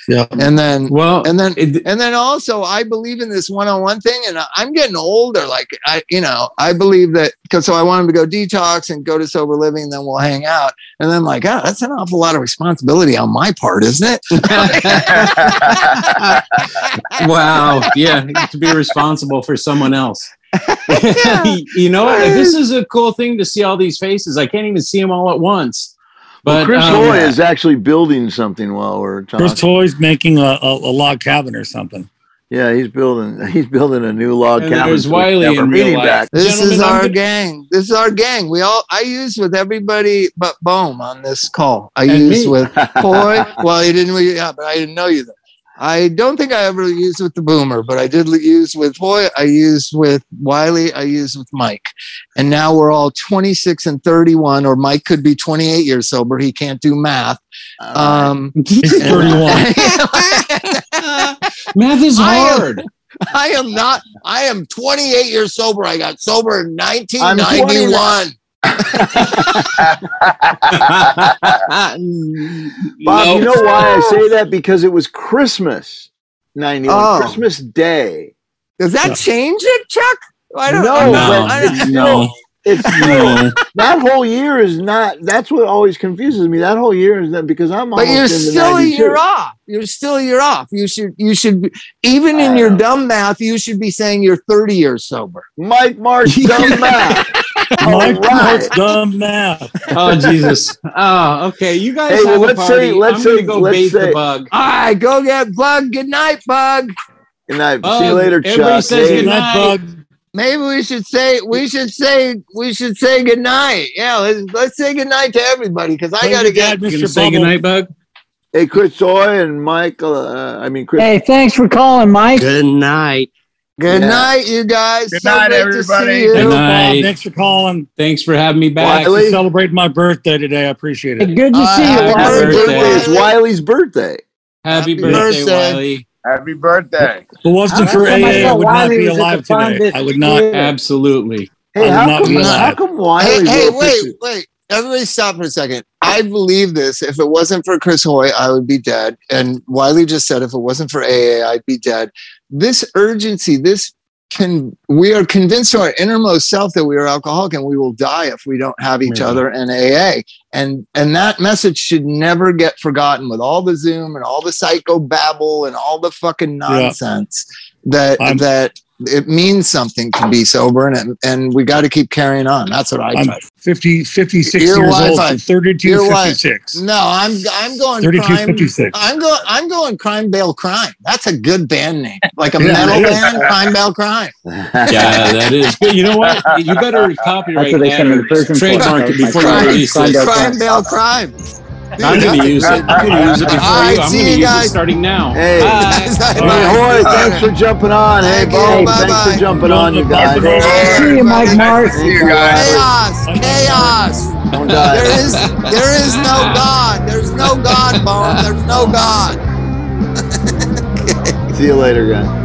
D: Yeah.
A: And then,
B: Well,
A: and then,
B: it,
A: and then also I believe in this one on one thing and I- I'm getting older. Like I, you know, I believe that because so I want him to go detox and go to sober living, then we'll hang out. And then I'm like, oh, that's an awful lot of responsibility on my part, isn't it?
B: wow. Yeah. To be responsible for someone else.
A: Yeah.
B: you know? This is a cool thing to see all these faces. I can't even see them all at once. But
C: Chris
B: um,
C: Hoy is actually building something while we're talking.
D: Chris Hoy's making a, a, a log cabin or something.
C: yeah, he's building. He's building a new log
B: And
C: cabin.
B: there's Wiley
C: can have a
B: in real
C: meeting
B: life.
C: back.
A: This
B: Gentlemen,
A: is
B: I'm
A: our
B: gonna-
A: gang. This is our gang. We all I use with everybody but Bohm on this call. I
B: And
A: use
B: me.
A: with Hoy. well, he didn't. Yeah, but I didn't know you then. I don't think I ever used with the Boomer, but I did use with Hoy. I used with Wiley. I used with Mike, and now we're all 26 and 31. Or Mike could be 28 years sober. He can't do math. Um,
D: He's 31.
B: Math is
A: I am-
B: hard.
A: I am not. I am 28 years sober. I got sober in 1991.
C: Bob,
B: No.
C: you know why I say that? Because it was Christmas 91,
A: Oh.
C: Christmas Day.
A: Does that
D: Yeah.
A: change it, Chuck? I don't
C: No,
B: No,
A: I don't-
B: no,
C: It's
B: no.
C: that whole year is not. That's what always confuses me. That whole year is that because I'm
A: on.
C: But
A: you're still a year off. You're still a year off. You should. You should. Even in your dumb math, you should be saying you're 30 years sober.
C: Mike Martt dumb math. All
D: Mike
C: right.
D: Martt's dumb math.
B: Oh Jesus! Oh, okay. You guys
C: Hey, well,
B: have a
C: let's
B: party.
C: say- let's
B: I'm gonna
C: say-
B: go
C: let's
B: bait
C: say-
B: the bug.
A: All right, go get Bug. Good night, Bug.
C: Good night. See you later,
B: Everybody
C: Chuck.
B: says
C: Hey,
B: good
D: Good
B: night.
D: night, bug.
A: Maybe we should say we should say we should say good night. Yeah, let's, let's say good night to everybody because I got to get.
D: dad,
B: You gonna say
D: Bubble.
B: goodnight, bug?
C: hey, Chris Hoy and Michael. Uh, I mean, Chris.
E: Hey, thanks for calling, Mike.
G: Good night.
A: Good
C: Yeah.
A: night, you guys.
F: Good
A: so
F: night,
A: great
F: everybody.
A: To see
B: Good
A: you.
B: night.
D: Bob, thanks for calling.
B: Thanks for having me back.
C: Wiley?
D: Celebrating my birthday today. I appreciate
E: Hey,
D: it.
E: good to
A: Uh,
E: see you.
A: happy
B: Happy birthday.
C: It's Wiley's birthday.
B: Happy
A: Happy
B: birthday,
A: birthday.
B: Wiley.
F: Happy birthday.
D: If it wasn't for
E: I
D: AA, I
E: saw
D: would not
E: Wiley
D: be alive
E: the
D: today. I would not.
E: district.
B: Absolutely.
C: Hey,
D: I would
C: how
D: not
C: come,
D: be
C: how
D: alive.
C: come Wiley?
A: hey,
C: wrote this-
A: wait, wait. Everybody stop for a second. I believe this. If it wasn't for Chris Hoy, I would be dead. And Wiley just said, if it wasn't for AA, I'd be dead. This urgency, this can, we are convinced to our innermost self that we are alcoholic and we will die if we don't have each
B: Mhm.
A: other in AA. And, and that message should never get forgotten with all the Zoom and all the psycho babble and all the fucking nonsense that,
D: I'm-
A: that, it means something to be sober, and and we got to keep carrying on. That's what I
D: I'm
A: try.
D: 50, 56
A: Your
D: years old,
A: Wi-Fi.
D: 32,
A: Your Wi-
D: 56.
A: No, I'm I'm going
D: 32,
A: crime.
D: 56.
A: I'm going I'm going crime bail crime. That's a good band name, like a
D: Yeah,
A: metal band. Crime bail crime.
B: Yeah, that is good. You know what? You better copyright
G: That's what they
B: that
G: send me
B: or
G: to
B: trademark it before you
A: Crime,
B: release
G: Crime
A: crime bail crime.
B: I'm going to use it. I'm going to use it before
A: All right,
B: you. I'm going to use
A: guys.
B: it starting now.
C: Hey.
B: Bye.
C: Hey, Hoy, thanks for jumping on. Hey,
A: Thank you.
C: Bo,
A: Bye-bye.
C: thanks for jumping on, you guys.
G: See you, Mike Martt.
F: See you guys.
A: Chaos, chaos.
C: Don't
A: There
C: die.
A: is there is no God. There's no God, Bone. There's no God.
C: See you later, guys.